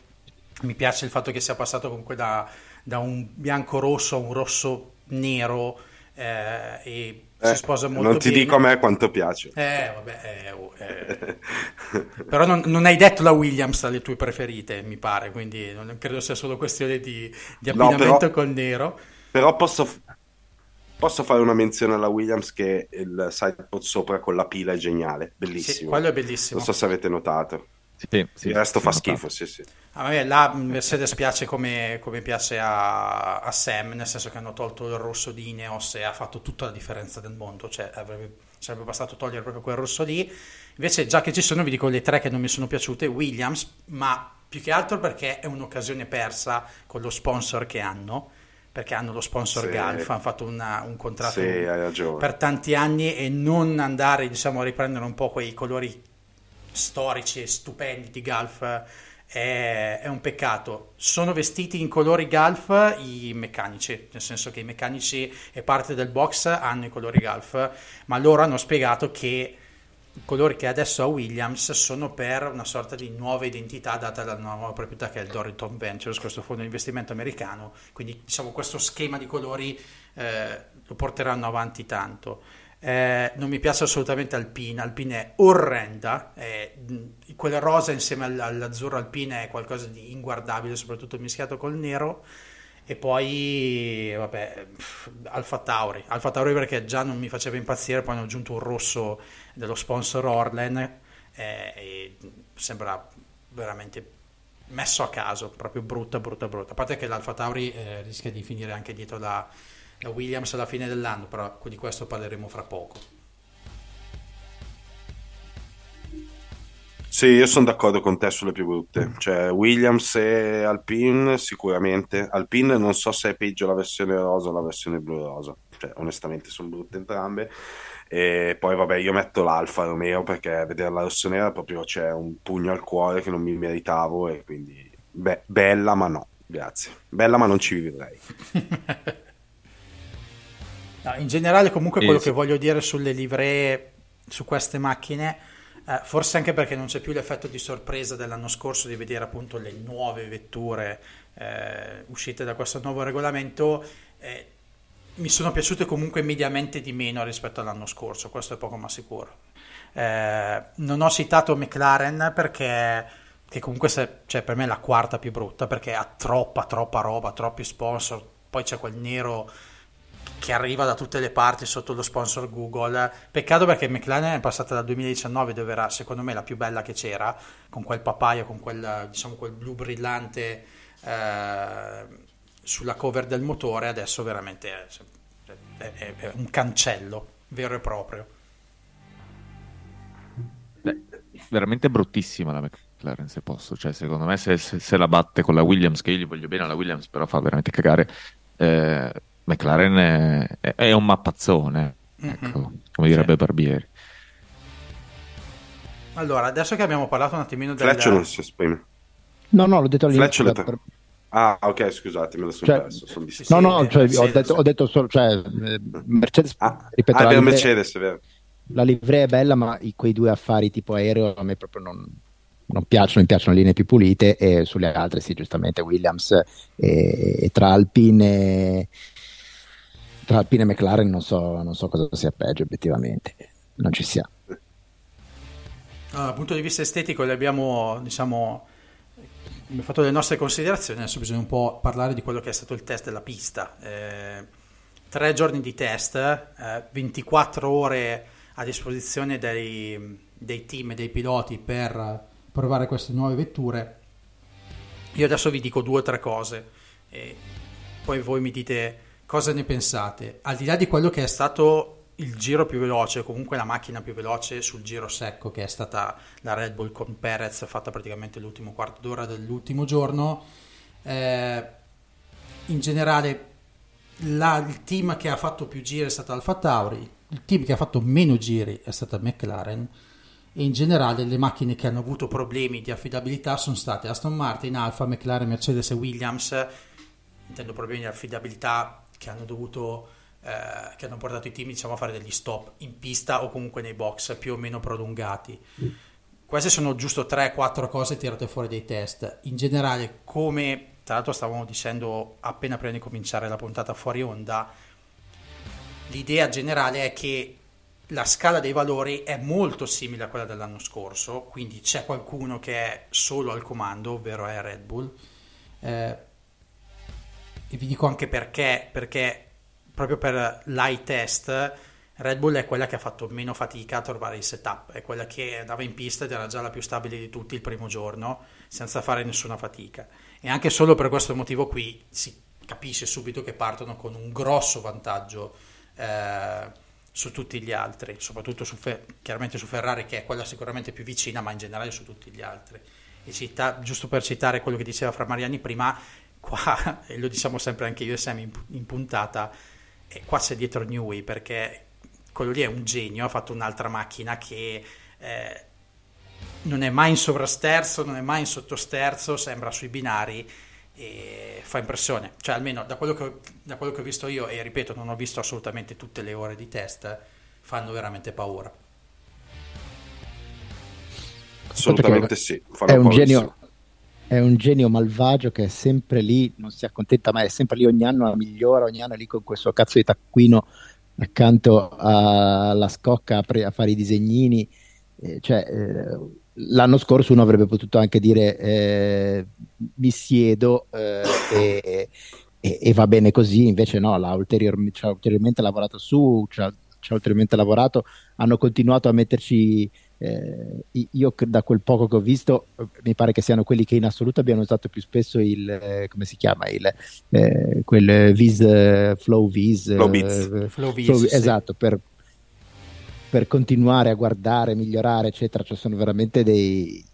mi piace il fatto che sia passato comunque da, da un bianco-rosso a un rosso-nero eh, e eh, si sposa molto Non ti bene. dico a me quanto piace. Eh, vabbè, eh, oh, eh. però non, non, hai detto la Williams tra le tue preferite, mi pare, quindi non credo sia solo questione di, di abbinamento no, però, col nero. Però posso, Posso fare una menzione alla Williams che il sidepod sopra con la pila è geniale, bellissimo. Sì, quello è bellissimo. Non so se avete notato. Sì, sì, il resto fa schifo, sì, sì. A me la Mercedes piace come, come piace a, a, Sam, nel senso che hanno tolto il rosso di Ineos e ha fatto tutta la differenza del mondo, cioè avrebbe, sarebbe bastato togliere proprio quel rosso lì. Invece già che ci sono vi dico le tre che non mi sono piaciute, Williams, ma più che altro perché è un'occasione persa con lo sponsor che hanno, perché hanno lo sponsor Sì. Galf, hanno fatto una- un contratto Sì, per tanti anni e non andare diciamo, a riprendere un po' quei colori storici e stupendi di Galf è, è un peccato. Sono vestiti in colori Galf i meccanici, nel senso che i meccanici e parte del box hanno i colori Galf, ma loro hanno spiegato che i colori che adesso ha Williams sono per una sorta di nuova identità data dalla nuova proprietà che è il Dorrington Ventures, questo fondo di investimento americano. Quindi diciamo questo schema di colori eh, lo porteranno avanti tanto. Eh, non mi piace assolutamente Alpine, Alpine è orrenda, mh, quella rosa insieme all- all'azzurro Alpine è qualcosa di inguardabile, soprattutto mischiato col nero. E poi, vabbè, Alfa Tauri. Alfa Tauri perché già non mi faceva impazzire, poi hanno aggiunto un rosso dello sponsor Orlen eh, e sembra veramente messo a caso, proprio brutta, brutta, brutta. A parte che l'Alfa Tauri eh, rischia di finire anche dietro la, la Williams alla fine dell'anno, però di questo parleremo fra poco. Sì, io sono d'accordo con te sulle più brutte. Cioè, Williams e Alpine sicuramente. Alpine non so se è peggio la versione rosa o la versione blu rosa. Cioè, onestamente sono brutte entrambe. E poi, vabbè, io metto l'Alfa Romeo perché vedere la rossonera proprio c'è un pugno al cuore che non mi meritavo e quindi beh, bella ma no, grazie. Bella ma non ci vivrei. <laughs> No, in generale, comunque, quello che voglio dire sulle livree su queste macchine, eh, forse anche perché non c'è più l'effetto di sorpresa dell'anno scorso di vedere appunto le nuove vetture eh, uscite da questo nuovo regolamento, eh, mi sono piaciute comunque mediamente di meno rispetto all'anno scorso, questo è poco ma sicuro. Eh, non ho citato McLaren perché che comunque se- cioè, per me è la quarta più brutta perché ha troppa troppa roba, troppi sponsor, poi c'è quel nero che arriva da tutte le parti sotto lo sponsor Google. Peccato perché McLaren è passata dal 2019 dove era secondo me la più bella che c'era, con quel papaio, con quel, diciamo, quel blu brillante eh, sulla cover del motore, adesso veramente è, è- è- è un cancello vero e proprio. Veramente bruttissima la McLaren se posso, cioè secondo me se, se- se la batte con la Williams, che io gli voglio bene alla Williams, però fa veramente cagare, eh, McLaren è, è- un mappazzone, ecco, come direbbe Barbieri. Allora, adesso che abbiamo parlato un attimino del... Fletch non si esprime. No, no, l'ho detto Fletch all'inizio. l'ho- per- Ah, ok, scusate, me lo sono Cioè, perso. Sono Sì. No, no, cioè, ho, detto, ho detto solo, cioè, Mercedes, Ah, ripeto, ah, la livrea, Mercedes, è vero. la livrea è bella, ma i- quei due affari tipo aereo a me proprio non, non piacciono, mi piacciono le linee più pulite e sulle altre sì, giustamente Williams e, e tra Alpine tra Alpine e McLaren non so, non so cosa sia peggio obiettivamente, non ci sia. Allora, dal punto di vista estetico le abbiamo, diciamo, abbiamo fatto le nostre considerazioni, adesso bisogna un po' parlare di quello che è stato il test della pista. Eh, tre giorni di test, eh, 24 ore a disposizione dei, dei team e dei piloti per provare queste nuove vetture. Io adesso vi dico due o tre cose e poi voi mi dite cosa ne pensate. Al di là di quello che è stato il giro più veloce, comunque la macchina più veloce sul giro secco, che è stata la Red Bull con Perez, fatta praticamente l'ultimo quarto d'ora dell'ultimo giorno, eh, in generale la- il team che ha fatto più giri è stata Alfa Tauri, il team che ha fatto meno giri è stata McLaren e in generale le macchine che hanno avuto problemi di affidabilità sono state Aston Martin, Alfa, McLaren, Mercedes e Williams. Intendo problemi di affidabilità che hanno dovuto eh, che hanno portato i team diciamo, a fare degli stop in pista o comunque nei box più o meno prolungati. Queste sono giusto 3-4 cose tirate fuori dai test. In generale, come tra l'altro stavamo dicendo appena prima di cominciare la puntata fuori onda, l'idea generale è che la scala dei valori è molto simile a quella dell'anno scorso, quindi c'è qualcuno che è solo al comando, ovvero è Red Bull. Eh, e vi dico anche perché, perché proprio per l'eye test Red Bull è quella che ha fatto meno fatica a trovare il setup, è quella che andava in pista ed era già la più stabile di tutti il primo giorno, senza fare nessuna fatica. E anche solo per questo motivo qui si capisce subito che partono con un grosso vantaggio eh, su tutti gli altri, soprattutto su Fe- chiaramente su Ferrari che è quella sicuramente più vicina, ma in generale su tutti gli altri. E cita- giusto per citare quello che diceva Fra Mariani prima, qua, <laughs> e lo diciamo sempre anche io e Sam in, in puntata, e qua c'è dietro Newey perché quello lì è un genio, ha fatto un'altra macchina che eh, non è mai in sovrasterzo, non è mai in sottosterzo, sembra sui binari e fa impressione, cioè almeno da quello, che, da quello che ho visto io e ripeto non ho visto assolutamente tutte le ore di test, fanno veramente paura. Assolutamente sì, è un, genio, è un genio malvagio che è sempre lì, non si accontenta mai, è sempre lì ogni anno, la migliora, ogni anno lì con questo cazzo di taccuino accanto alla scocca a fare i disegnini. Eh, cioè, eh, l'anno scorso uno avrebbe potuto anche dire eh, mi siedo eh, e, e, e, va bene così, invece no, l'ha ulterior- ci ha ulteriormente lavorato su, ci ha, ci ha ulteriormente lavorato, hanno continuato a metterci eh, io da quel poco che ho visto mi pare che siano quelli che in assoluto abbiano usato più spesso il eh, come si chiama il eh, quel vis eh, flow vis flow, eh, flow, vis, flow, sì. esatto per, per continuare a guardare migliorare eccetera cioè sono veramente dei,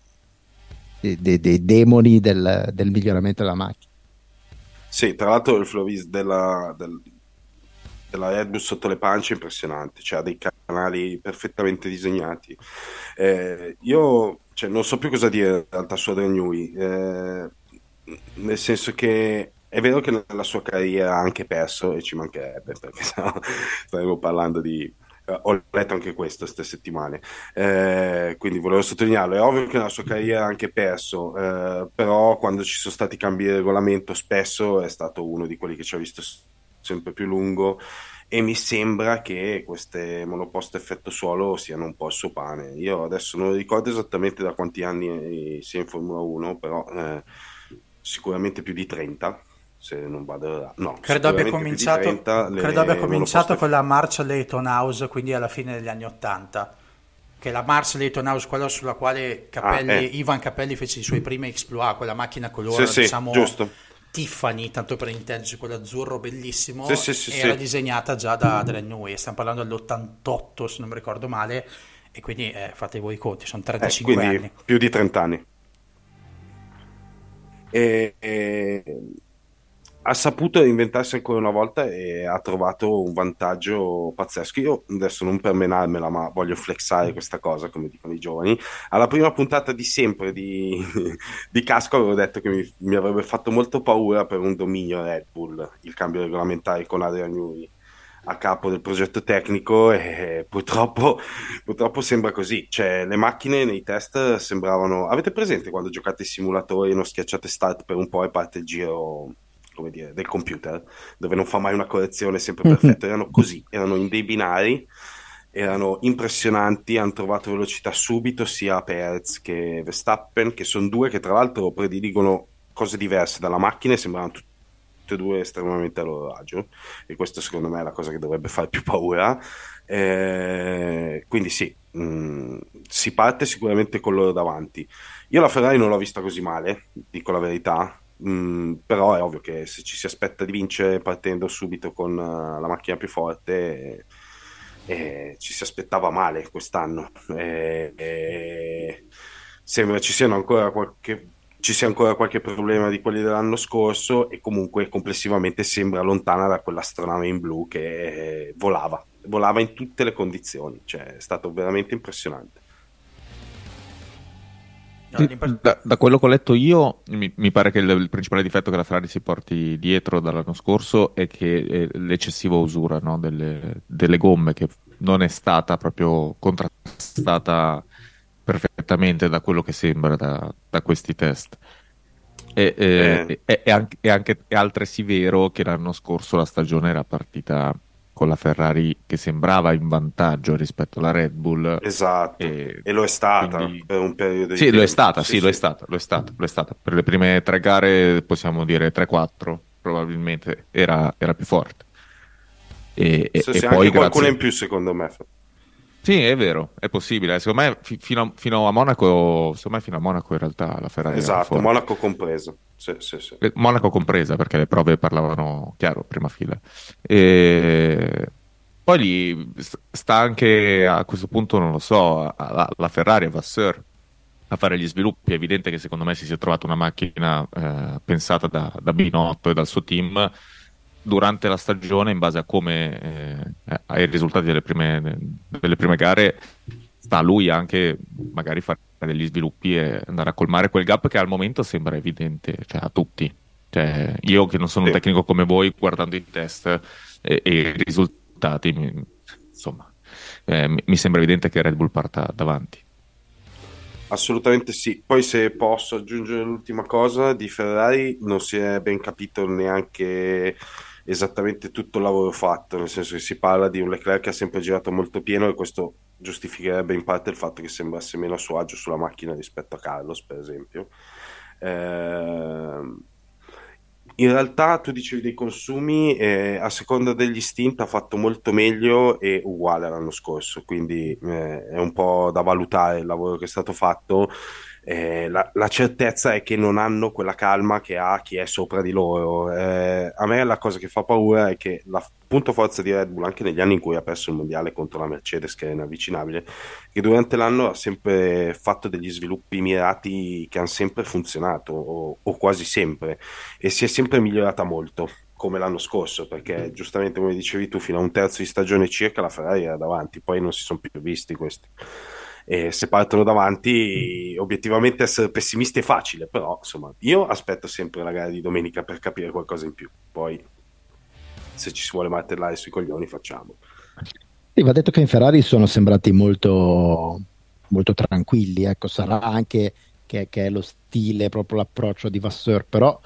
dei, dei, dei demoni del, del, miglioramento della macchina sì tra l'altro il flow vis della, del, della Red Bull sotto le pance impressionante, cioè ha dei canali perfettamente disegnati. Eh, io cioè, non so più cosa dire in realtà su Adrian Newey, eh, nel senso che è vero che nella sua carriera ha anche perso e ci mancherebbe perché <laughs> sennò staremo parlando di... Uh, ho letto anche questo queste settimane, eh, quindi volevo sottolinearlo. È ovvio che nella sua carriera ha anche perso, eh, però quando ci sono stati cambi di regolamento spesso è stato uno di quelli che ci ha visto sempre più lungo e mi sembra che queste monoposto effetto suolo siano un po' il suo pane. Io adesso non ricordo esattamente da quanti anni sia in Formula 1, però eh, sicuramente più di 30. Se non vado no, credo abbia cominciato, 30, credo abbia cominciato con la March Leighton House, quindi alla fine degli anni 80 che la Mars Leighton House, quella sulla quale Capelli, ah, eh. Ivan Capelli fece i suoi primi exploit, quella macchina colore, sì, diciamo, giusto Tiffany, tanto per intenderci, quell'azzurro bellissimo, sì, sì, sì, era disegnata già da Adrian Newey, stiamo parlando dell'88 se non mi ricordo male, e quindi eh, fate voi i conti, sono 35 eh, anni. Più di 30 anni. E, e, ha saputo inventarsi ancora una volta e ha trovato un vantaggio pazzesco. Io adesso non per menarmela, ma voglio flexare questa cosa, come dicono i giovani. Alla prima puntata di sempre di, <laughs> di Casco avevo detto che mi, mi, avrebbe fatto molto paura per un dominio Red Bull, il cambio regolamentare con Adrian Newey a capo del progetto tecnico e purtroppo, purtroppo sembra così. Cioè, le macchine nei test sembravano... Avete presente quando giocate ai simulatori e non schiacciate start per un po' e parte il giro come dire, del computer, dove non fa mai una correzione sempre perfetta, <laughs> erano così, erano in dei binari, erano impressionanti, hanno trovato velocità subito sia Perez che Verstappen, che sono due che tra l'altro prediligono cose diverse dalla macchina e sembravano tutte e due estremamente a loro agio, e questo secondo me è la cosa che dovrebbe fare più paura. Eh, quindi sì, mh, mm, si parte sicuramente con loro davanti. Io la Ferrari non l'ho vista così male, dico la verità, Mm, però è ovvio che se ci si aspetta di vincere partendo subito con uh, la macchina più forte, eh, ci si aspettava male quest'anno. Eh, eh, sembra ci qualche ci sia ancora qualche problema di quelli dell'anno scorso e comunque complessivamente sembra lontana da quell'astronave in blu che volava, volava in tutte le condizioni, cioè è stato veramente impressionante. Da, da, quello che ho letto io, mi, mi pare che il, il, principale difetto che la Ferrari si porti dietro dall'anno scorso è che è l'eccessiva usura no? delle, delle, gomme, che non è stata proprio contrastata perfettamente da quello che sembra da, da questi test. E, eh. è, è, anche, è, anche, è altresì vero che l'anno scorso la stagione era partita con la Ferrari che sembrava in vantaggio rispetto alla Red Bull. Esatto, e, e lo è stata quindi... per un periodo di Sì, tempo. lo è stata, sì, sì, Lo, è stata, lo, è stata, lo è stata. Per le prime tre gare, possiamo dire 3-4, probabilmente era, era più forte. E, e, sì, e poi anche qualcuno in più secondo me. Sì, è vero, è possibile. Secondo me f- fino, a, fino, a, Monaco, secondo me fino a Monaco in realtà la Ferrari Esatto, Monaco compreso. Sì, sì, sì. Monaco compresa perché le prove parlavano chiaro, prima fila. E... Poi lì sta anche a questo punto, non lo so, la Ferrari a Vasseur a fare gli sviluppi. È evidente che secondo me si sia trovata una macchina eh, pensata da, da, Binotto e dal suo team durante la stagione, in base a come eh, ai risultati delle prime, delle prime gare, sta a lui anche magari fare degli sviluppi e andare a colmare quel gap che al momento sembra evidente cioè, a tutti. Cioè, io che non sono un tecnico come voi, guardando i test e, e i risultati, mi, insomma, eh, mi sembra evidente che Red Bull parta davanti. Assolutamente sì. Poi se posso aggiungere l'ultima cosa, di Ferrari non si è ben capito neanche esattamente tutto il lavoro fatto, nel senso che si parla di un Leclerc che ha sempre girato molto pieno e questo giustificherebbe in parte il fatto che sembrasse meno a suo agio sulla macchina rispetto a Carlos, per esempio. Eh, in realtà tu dicevi dei consumi, eh, a seconda degli stint ha fatto molto meglio e uguale l'anno scorso, quindi eh, è un po' da valutare il lavoro che è stato fatto eh, la, la, certezza è che non hanno quella calma che ha chi è sopra di loro. Eh, a me la cosa che fa paura è che la punto forza di Red Bull, anche negli anni in cui ha perso il mondiale contro la Mercedes, che è inavvicinabile, che durante l'anno ha sempre fatto degli sviluppi mirati che hanno sempre funzionato, o, o quasi sempre, e si è sempre migliorata molto come l'anno scorso, perché giustamente come dicevi tu, fino a un terzo di stagione circa la Ferrari era davanti, poi non si sono più visti questi e se partono davanti obiettivamente essere pessimisti è facile però insomma io aspetto sempre la gara di domenica per capire qualcosa in più. Poi se ci si vuole martellare sui coglioni facciamo. Sì, va detto che in Ferrari sono sembrati molto, molto tranquilli ecco sarà anche che, che, è lo stile proprio l'approccio di Vasseur però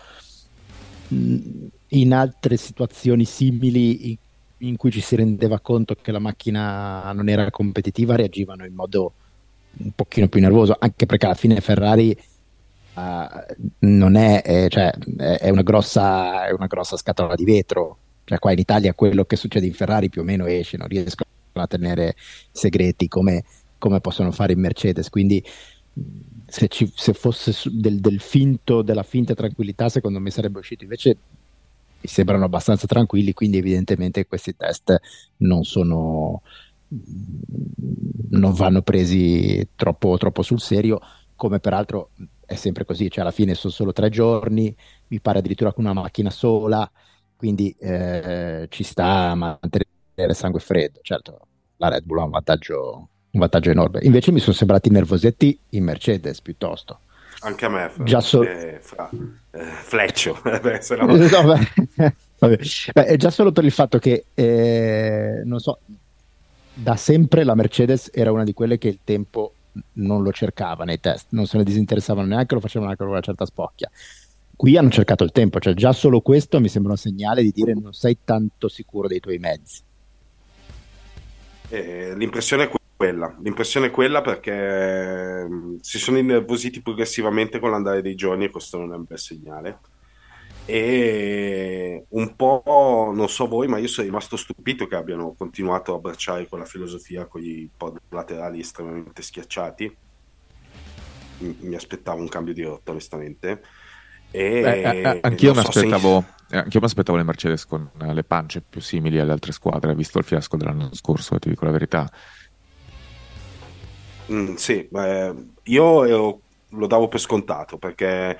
in altre situazioni simili in cui ci si rendeva conto che la macchina non era competitiva reagivano in modo un pochino più nervoso, anche perché alla fine Ferrari uh, non è, è, cioè, è, una grossa, è, una grossa, scatola di vetro. Cioè, qua in Italia quello che succede in Ferrari più o meno esce, non riescono a tenere segreti come, come possono fare in Mercedes. Quindi se, ci, se fosse del, del finto, della finta tranquillità, secondo me sarebbe uscito. Invece mi sembrano abbastanza tranquilli, quindi evidentemente questi test non sono, non vanno presi troppo, troppo sul serio, come peraltro è sempre così, cioè alla fine sono solo tre giorni, mi pare addirittura con una macchina sola, quindi eh, ci sta a mantenere sangue freddo. Certo, la Red Bull ha un vantaggio, un vantaggio enorme. Invece mi sono sembrati nervosetti in Mercedes piuttosto. Anche a me, già so- eh, fra, eh, Fleccio. <laughs> Beh, no, beh, <laughs> beh, già solo per il fatto che, eh, non so, da sempre la Mercedes era una di quelle che il tempo non lo cercava nei test, non se ne disinteressavano neanche, lo facevano anche con una certa spocchia. Qui hanno cercato il tempo, cioè già solo questo mi sembra un segnale di dire non sei tanto sicuro dei tuoi mezzi. Eh, l'impressione è quella, l'impressione è quella perché mm, si sono innervositi progressivamente con l'andare dei giorni e questo non è un bel segnale e un po', non so voi, ma io sono rimasto stupito che abbiano continuato a abbracciare quella filosofia con i pod laterali estremamente schiacciati. Mi, aspettavo un cambio di rotta, onestamente. E Beh, eh, eh anch'io, mi so aspettavo, se... anch'io mi aspettavo le Mercedes con eh, le pance più simili alle altre squadre, visto il fiasco dell'anno scorso, ti dico la verità. Mm, sì, io ero, lo davo per scontato perché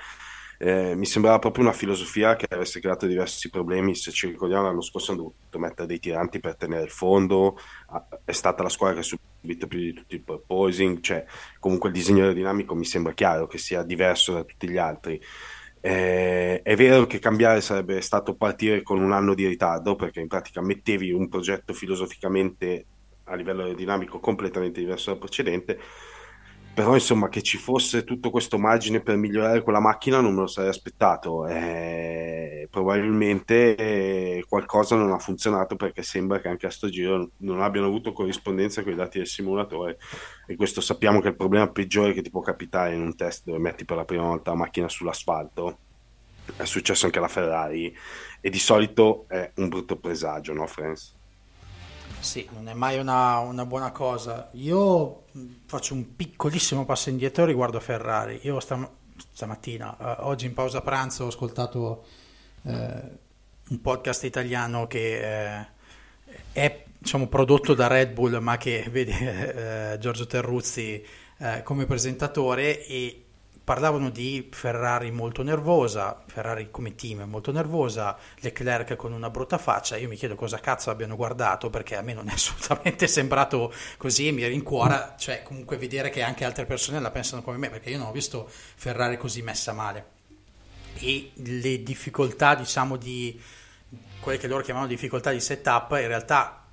eh, mi sembrava proprio una filosofia che avesse creato diversi problemi. Se ci ricordiamo, l'anno scorso hanno dovuto mettere dei tiranti per tenere il fondo. Ah, è stata la squadra che ha subito più di tutti il purposing. Cioè, comunque il disegno aerodinamico mi sembra chiaro che sia diverso da tutti gli altri. Eh, è vero che cambiare sarebbe stato partire con un anno di ritardo, perché in pratica mettevi un progetto filosoficamente a livello aerodinamico completamente diverso dal precedente però insomma che ci fosse tutto questo margine per migliorare quella macchina non me lo sarei aspettato eh, probabilmente eh, qualcosa non ha funzionato perché sembra che anche a sto giro non abbiano avuto corrispondenza con i dati del simulatore e questo sappiamo che è il problema peggiore che ti può capitare in un test dove metti per la prima volta la macchina sull'asfalto è successo anche alla Ferrari e di solito è un brutto presagio no Franz? Sì, non è mai una, una, buona cosa. Io faccio un piccolissimo passo indietro riguardo Ferrari. Io stam- stamattina, eh, oggi in pausa pranzo, ho ascoltato eh, un podcast italiano che eh, è diciamo, prodotto da Red Bull, ma che <laughs> vede eh, Giorgio Terruzzi eh, come presentatore e parlavano di Ferrari molto nervosa, Ferrari come team molto nervosa, Leclerc con una brutta faccia, io mi chiedo cosa cazzo abbiano guardato perché a me non è <laughs> assolutamente sembrato così, mi rincuora, cioè comunque vedere che anche altre persone la pensano come me perché io non ho visto Ferrari così messa male. E le difficoltà diciamo di quelle che loro chiamano difficoltà di setup in realtà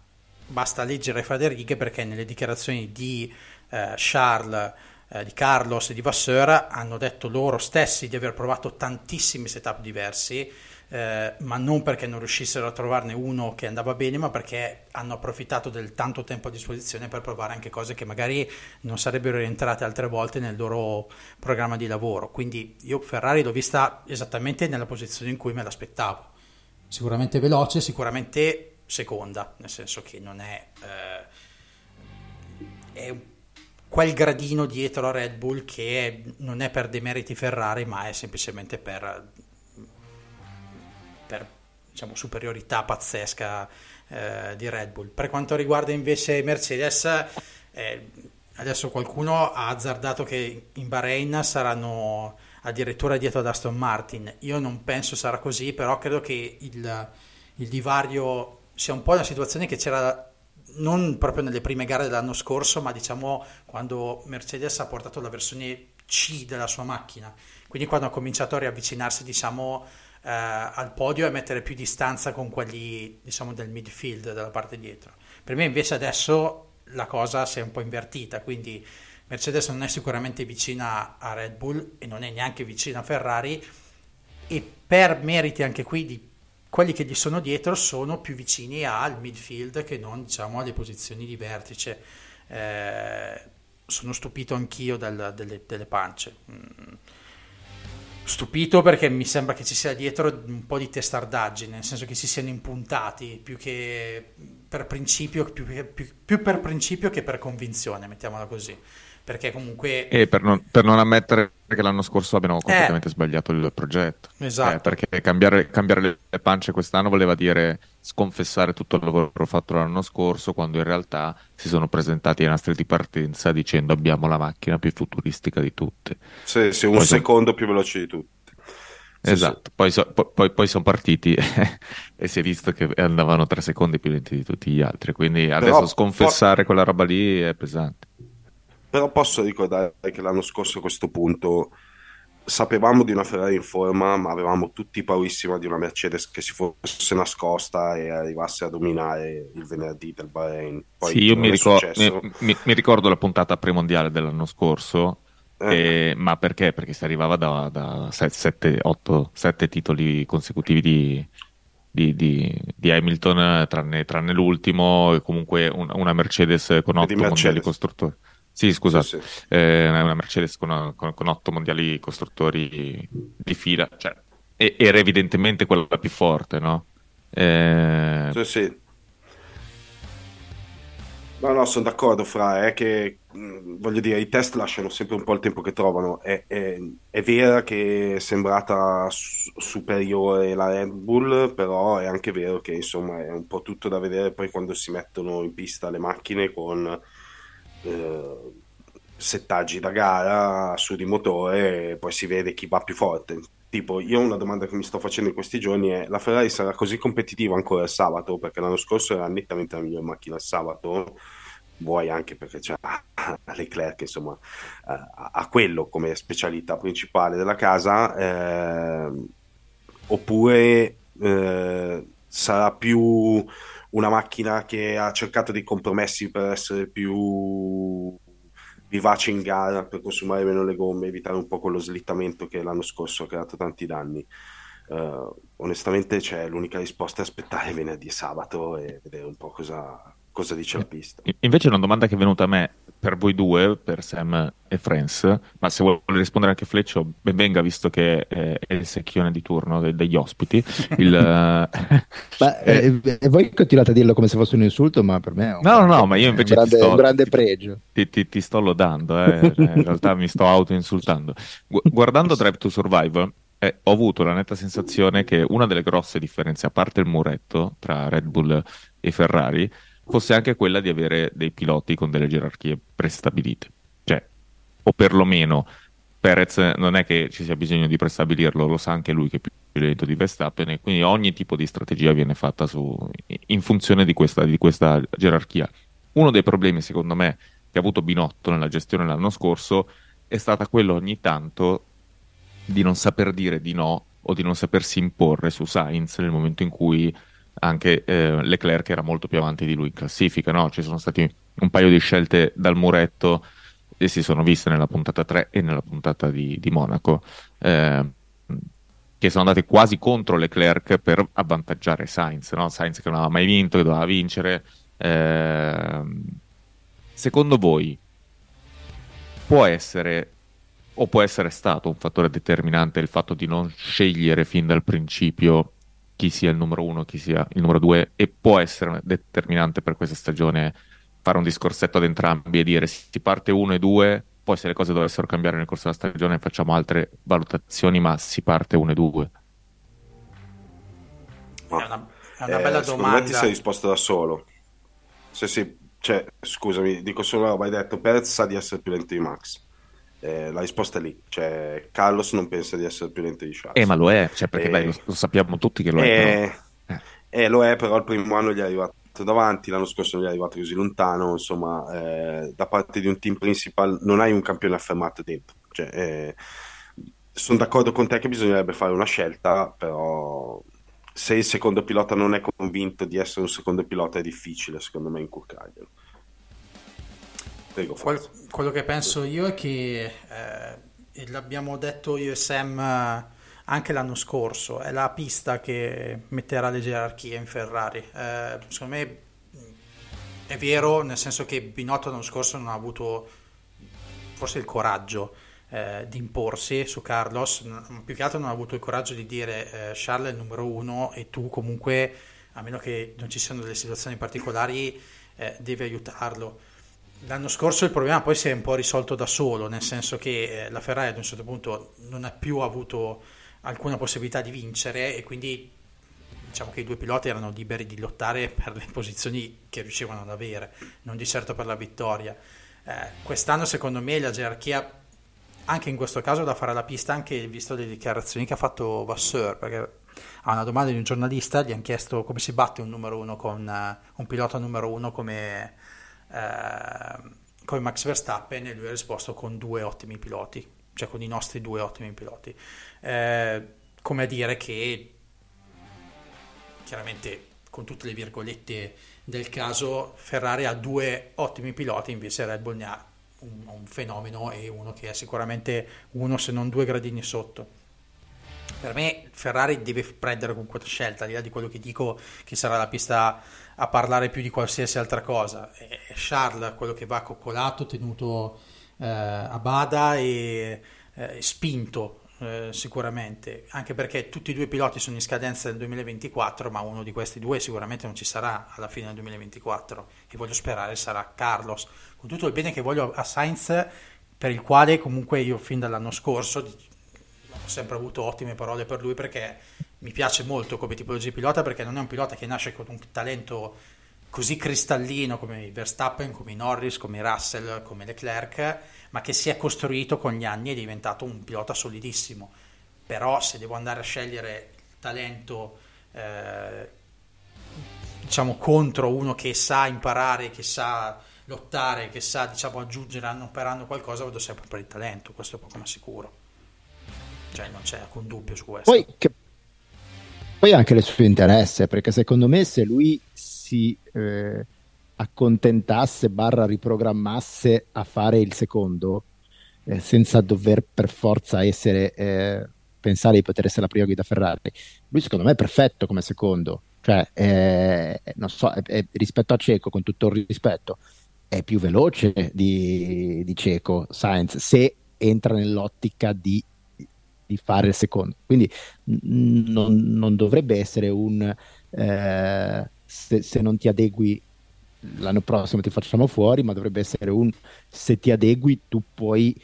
basta leggere fra le righe perché nelle dichiarazioni di eh, Charles eh, di Carlos e di Vasseur hanno detto loro stessi di aver provato tantissimi setup diversi, eh, ma non perché non riuscissero a trovarne uno che andava bene, ma perché hanno approfittato del tanto tempo a disposizione per provare anche cose che magari non sarebbero rientrate altre volte nel loro programma di lavoro. Quindi io Ferrari l'ho vista esattamente nella posizione in cui me l'aspettavo. Sicuramente veloce, sicuramente seconda, nel senso che non è... Eh, è un quel gradino dietro a Red Bull che non è per demeriti Ferrari ma è semplicemente per, per diciamo, superiorità pazzesca eh, di Red Bull. Per quanto riguarda invece Mercedes, eh, adesso qualcuno ha azzardato che in Bahrain saranno addirittura dietro ad Aston Martin. Io non penso sarà così, però credo che il, il divario sia un po' una situazione che c'era non proprio nelle prime gare dell'anno scorso, ma diciamo quando Mercedes ha portato la versione C della sua macchina, quindi quando ha cominciato a riavvicinarsi diciamo eh, al podio e mettere più distanza con quelli diciamo del midfield della parte dietro. Per me invece adesso la cosa si è un po' invertita, quindi Mercedes non è sicuramente vicina a Red Bull e non è neanche vicina a Ferrari e per meriti anche qui di quelli che gli sono dietro sono più vicini al midfield che non diciamo alle posizioni di vertice. Eh, sono stupito anch'io del, delle, delle, pance. Mm. Stupito perché mi sembra che ci sia dietro un po' di testardaggine, nel senso che si siano impuntati più che per principio, più, più, più per principio che per convinzione, mettiamola così perché comunque... E per non, per non ammettere che l'anno scorso abbiano completamente eh, sbagliato il progetto. Esatto. Eh, perché cambiare, cambiare, le pance quest'anno voleva dire sconfessare tutto il lavoro fatto l'anno scorso, quando in realtà si sono presentati ai nastri di partenza dicendo abbiamo la macchina più futuristica di tutte. Sì, sì un poi secondo sono... più veloce di tutte. esatto, sì. poi, so, poi, poi sono partiti <laughs> e si è visto che andavano tre secondi più lenti di tutti gli altri. Quindi adesso Però, sconfessare por... quella roba lì è pesante. Però posso ricordare che l'anno scorso a questo punto sapevamo di una Ferrari in forma, ma avevamo tutti paurissima di una Mercedes che si fosse nascosta e arrivasse a dominare il venerdì del Bahrain. Poi sì, io mi, ricor- mi, mi, mi, ricordo la puntata premondiale dell'anno scorso, eh. E, ma perché? Perché si arrivava da, da 7, 8, 7 titoli consecutivi di, di, di, di Hamilton, tranne, tranne, l'ultimo, e comunque una, una Mercedes con 8 mondiali costruttori. Sì, scusa, sì, sì. Eh, una Mercedes con, con, con, otto mondiali costruttori di fila, cioè, era evidentemente quella più forte, no? Eh... Sì, sì. No, no, sono d'accordo, Fra, è che mm, voglio dire, i test lasciano sempre un po' il tempo che trovano. È, è, è vera che è sembrata su- superiore la Red Bull, però è anche vero che insomma è un po' tutto da vedere poi quando si mettono in pista le macchine con eh, settaggi da gara su di motore e poi si vede chi va più forte. Tipo, io una domanda che mi sto facendo in questi giorni è: la Ferrari sarà così competitiva ancora il sabato? Perché l'anno scorso era nettamente la migliore macchina il sabato, vuoi anche perché c'è <laughs> Leclerc, insomma, eh, ha quello come specialità principale della casa, eh, oppure eh, sarà più una macchina che ha cercato dei compromessi per essere più vivace in gara, per consumare meno le gomme, evitare un po' quello slittamento che l'anno scorso ha creato tanti danni. Uh, onestamente cioè, l'unica risposta è aspettare venerdì e sabato e vedere un po' cosa, cosa dice la pista. Invece una domanda che è venuta a me per voi due, per Sam e Friends, ma se vuole rispondere anche Fleccio, ben venga visto che è, è il secchione di turno de- degli ospiti. Il, <laughs> ma, <laughs> eh, eh, voi continuate a dirlo come se fosse un insulto, ma per me è un, no, no, no, ma io invece un grande, sto, un grande pregio. Ti, ti, ti, sto lodando, eh. Cioè, in realtà mi sto auto-insultando. Gu- guardando Drive to Survive, eh, ho avuto la netta sensazione che una delle grosse differenze, a parte il muretto tra Red Bull e Ferrari, fosse anche quella di avere dei piloti con delle gerarchie prestabilite. Cioè, o perlomeno Perez non è che ci sia bisogno di prestabilirlo, lo sa anche lui che è più lento di Verstappen e quindi ogni tipo di strategia viene fatta su, in funzione di questa, di questa gerarchia. Uno dei problemi, secondo me, che ha avuto Binotto nella gestione l'anno scorso è stata quello ogni tanto di non saper dire di no o di non sapersi imporre su Sainz nel momento in cui anche eh, Leclerc era molto più avanti di lui in classifica. No? Ci sono stati un paio di scelte dal muretto e si sono viste nella puntata 3 e nella puntata di, di Monaco, eh, che sono andate quasi contro Leclerc per avvantaggiare Sainz, no? Sainz che non aveva mai vinto, che doveva vincere. Eh, secondo voi può essere o può essere stato un fattore determinante il fatto di non scegliere fin dal principio chi sia il numero uno, chi sia il numero due e può essere determinante per questa stagione fare un discorsetto ad entrambi e dire si parte uno e due, poi se le cose dovessero cambiare nel corso della stagione facciamo altre valutazioni, ma si parte uno e due. È una, è una eh, bella domanda. Ti sei risposto da solo. Se si, cioè, scusami, dico solo, hai detto Perez sa di essere più lento di Max. Eh, la risposta è lì, cioè Carlos non pensa di essere più lento di Charles. Eh, ma lo è, cioè, perché eh, beh, lo, lo, sappiamo tutti che lo è. Però. Eh, eh. lo è, però il primo anno gli è arrivato davanti, l'anno scorso non gli è arrivato così lontano, insomma, eh, da parte di un team principal non hai un campione affermato dentro. Cioè, eh, sono d'accordo con te che bisognerebbe fare una scelta, però se il secondo pilota non è convinto di essere un secondo pilota è difficile, secondo me, incurcarglielo. Prego, Quel, quello che penso io è che, eh, l'abbiamo detto io e Sam anche l'anno scorso, è la pista che metterà le gerarchie in Ferrari. Eh, secondo me è vero, nel senso che Binotto l'anno scorso non ha avuto forse il coraggio eh, di imporsi su Carlos, più che altro non ha avuto il coraggio di dire eh, Charles è il numero uno e tu comunque, a meno che non ci siano delle situazioni particolari, eh, devi aiutarlo. L'anno scorso il problema poi si è un po' risolto da solo, nel senso che eh, la Ferrari ad un certo punto non ha più avuto alcuna possibilità di vincere e quindi diciamo che i due piloti erano liberi di lottare per le posizioni che riuscivano ad avere, non di certo per la vittoria. Eh, quest'anno secondo me la gerarchia anche in questo caso da fare alla pista, anche visto le dichiarazioni che ha fatto Vasseur, perché a una domanda di un giornalista gli hanno chiesto come si batte un numero uno con uh, un pilota numero uno come, come Max Verstappen e lui ha risposto con due ottimi piloti, cioè con i nostri due ottimi piloti. Eh, come a dire che chiaramente con tutte le virgolette del caso Ferrari ha due ottimi piloti invece Red Bull ne ha un, un fenomeno e uno che è sicuramente uno se non due gradini sotto. Per me Ferrari deve prendere con questa scelta, al di là di quello che dico che sarà la pista a parlare più di qualsiasi altra cosa. È Charles quello che va coccolato, tenuto eh, a bada e eh, spinto eh, sicuramente, anche perché tutti e due i piloti sono in scadenza nel 2024, ma uno di questi due sicuramente non ci sarà alla fine del 2024 e voglio sperare sarà Carlos, con tutto il bene che voglio a Sainz, per il quale comunque io fin dall'anno scorso ho sempre avuto ottime parole per lui perché mi piace molto come tipologia di pilota perché non è un pilota che nasce con un talento così cristallino come Verstappen, come Norris, come Russell, come Leclerc, ma che si è costruito con gli anni e è diventato un pilota solidissimo. Però se devo andare a scegliere il talento eh, diciamo contro uno che sa imparare, che sa lottare, che sa diciamo aggiungere anno per anno qualcosa, vado sempre per il talento, questo è poco ma sicuro. Cioè non c'è alcun dubbio su questo. Poi, che... Poi anche il suo interesse, perché secondo me se lui si eh, accontentasse barra riprogrammasse a fare il secondo eh, senza dover per forza essere eh, pensare di poter essere la prima guida Ferrari lui secondo me è perfetto come secondo. Cioè eh, so è, è, rispetto a Ceco con tutto il rispetto è più veloce di, di Ceco Sainz se entra nell'ottica di, di fare il secondo quindi n- non, non, dovrebbe essere un eh, se, se non ti adegui l'anno prossimo ti facciamo fuori, ma dovrebbe essere un se ti adegui tu puoi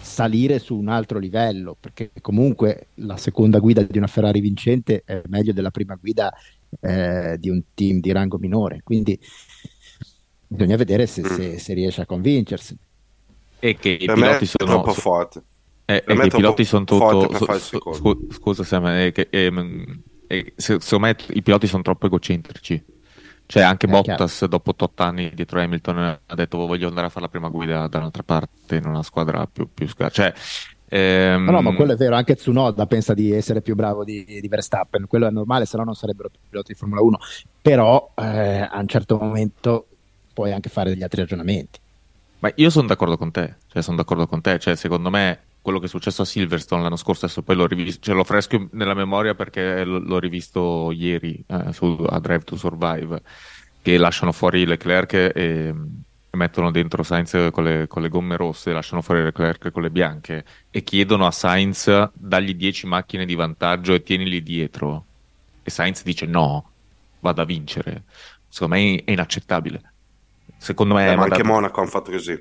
salire su un altro livello, perché comunque la seconda guida di una Ferrari vincente è meglio della prima guida eh, di un team di rango minore, quindi bisogna vedere se, se, se riesce a convincersi. E che i Per me piloti sono troppo forte. Eh, e è i piloti sono tutto. so- scu- scusa, Sam, è che, ehm, è- se- secondo me i piloti sono troppo egocentrici. Cioè, anche Eh, Bottas, dopo 8 anni dietro Hamilton, ha detto "Oh, voglio andare a fare la prima guida da un'altra parte, in una squadra più, più scar- Cioè, ehm, No, no, ma quello è vero, anche Tsunoda pensa di essere più bravo di, di Verstappen, quello è normale, se no non sarebbero più piloti di Formula 1, però eh, a un certo momento puoi anche fare degli altri ragionamenti. Ma io sono d'accordo con te, cioè sono d'accordo con te, cioè secondo me quello che è successo a Silverstone l'anno scorso, adesso poi l'ho rivisto, ce l'ho fresco nella memoria perché l- l'ho rivisto ieri eh, su, a Drive to Survive, che lasciano fuori Leclerc e, e mettono dentro Sainz con le, con le gomme rosse, lasciano fuori Leclerc con le bianche e chiedono a Sainz dagli 10 macchine di vantaggio e tienili dietro. E Sainz dice no, vado a vincere. Secondo me è inaccettabile. Secondo me Eh, ma anche Monaco hanno fatto così.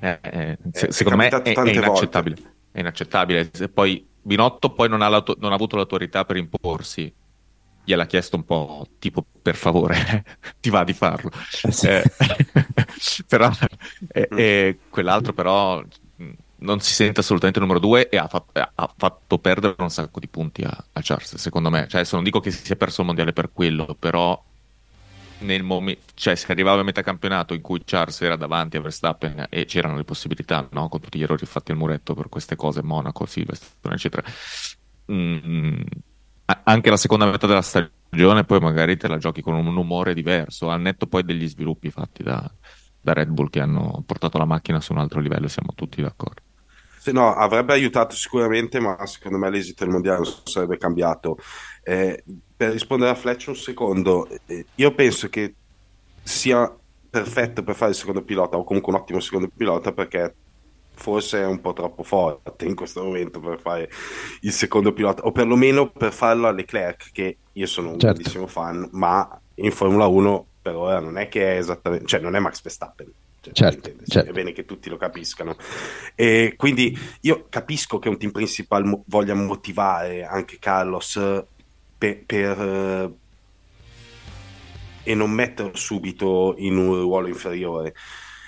Eh, eh, se- è secondo me è, è inaccettabile. È inaccettabile. Se poi Binotto poi non ha, non ha avuto l'autorità per imporsi. Gliel'ha chiesto un po' tipo per favore, <laughs> ti va di farlo. Eh, <laughs> però eh, eh, quell'altro però mh, non si sente assolutamente numero due e ha, fatto- ha fatto perdere un sacco di punti a, a Charles, secondo me. Cioè, adesso non dico che si sia perso il mondiale per quello, però nel momento, cioè se arrivava a metà campionato in cui Charles era davanti a Verstappen e c'erano le possibilità, no? con tutti gli errori fatti al muretto per queste cose, Monaco, Silverstone, eccetera. Mm, anche la seconda metà della stagione poi magari te la giochi con un umore diverso, al netto poi degli sviluppi fatti da, da Red Bull che hanno portato la macchina su un altro livello, siamo tutti d'accordo. Sì, no, avrebbe aiutato sicuramente, ma secondo me l'esito del mondiale sarebbe cambiato. Eh, per rispondere a Fletch un secondo, eh, io penso che sia perfetto per fare il secondo pilota, o comunque un ottimo secondo pilota, perché forse è un po' troppo forte in questo momento per fare il secondo pilota, o perlomeno per farlo a Leclerc, che io sono un Certo. grandissimo fan, ma in Formula 1 per ora non è che è esattamente, cioè non è Max Verstappen. Cioè, Certo, certo. È bene che tutti lo capiscano. E quindi io capisco che un team principal mo- voglia motivare anche Carlos per, per, eh, e non metterlo subito in un ruolo inferiore.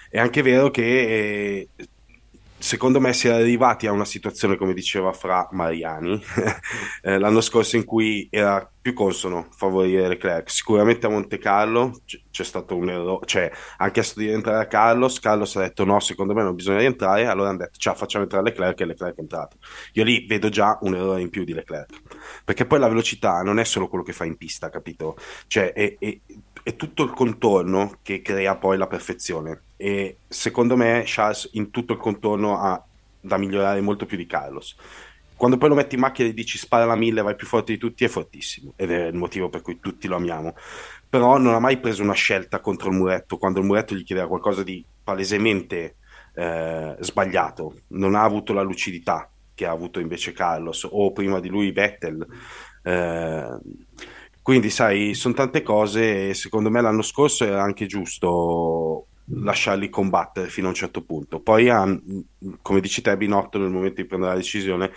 È anche vero che eh, secondo me si è arrivati a una situazione, come diceva Fra Mariani, <laughs> eh, l'anno scorso in cui era più consono favorire Leclerc. Sicuramente a Monte Carlo c- c'è stato un errore, cioè ha chiesto di rientrare a Carlos, Carlos ha detto no, secondo me non bisogna rientrare, allora hanno detto ciao facciamo entrare Leclerc e Leclerc è entrato. Io lì vedo già un errore in più di Leclerc, perché poi la velocità non è solo quello che fa in pista, capito? Cioè è, è- è tutto il contorno che crea poi la perfezione e secondo me Charles in tutto il contorno ha da migliorare molto più di Carlos. Quando poi lo metti in macchina e dici spara la mille, vai più forte di tutti, è fortissimo ed è il motivo per cui tutti lo amiamo. Però non ha mai preso una scelta contro il muretto quando il muretto gli chiedeva qualcosa di palesemente eh, sbagliato. Non ha avuto la lucidità che ha avuto invece Carlos o prima di lui Vettel. Eh, quindi, sai, sono tante cose e secondo me l'anno scorso era anche giusto lasciarli combattere fino a un certo punto. Poi, come dici te, Binotto nel momento di prendere la decisione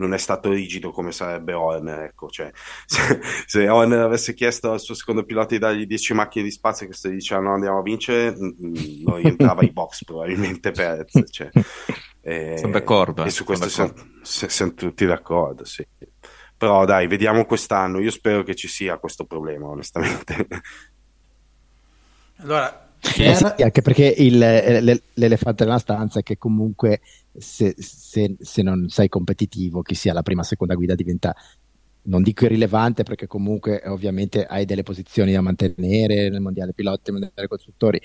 non è stato rigido come sarebbe Horner. Ecco. Cioè, <laughs> se, se Horner avesse chiesto al suo secondo pilota di dargli 10 macchine di spazio e questo gli diceva no, andiamo a vincere, non rientrava ai box probabilmente Perez. Cioè, <laughs> eh, Sono d'accordo, E su questo siamo, se- siamo tutti d'accordo, sì. Però dai, vediamo quest'anno. Io spero che ci sia questo problema, onestamente. <laughs> Allora, Eh sì, anche perché il- eh, l'e- l'elefante nella stanza è che comunque se, se- se non sei competitivo, chi sia la prima o seconda guida diventa, non dico irrilevante perché comunque ovviamente hai delle posizioni da mantenere nel mondiale piloti, nel mondiale costruttori,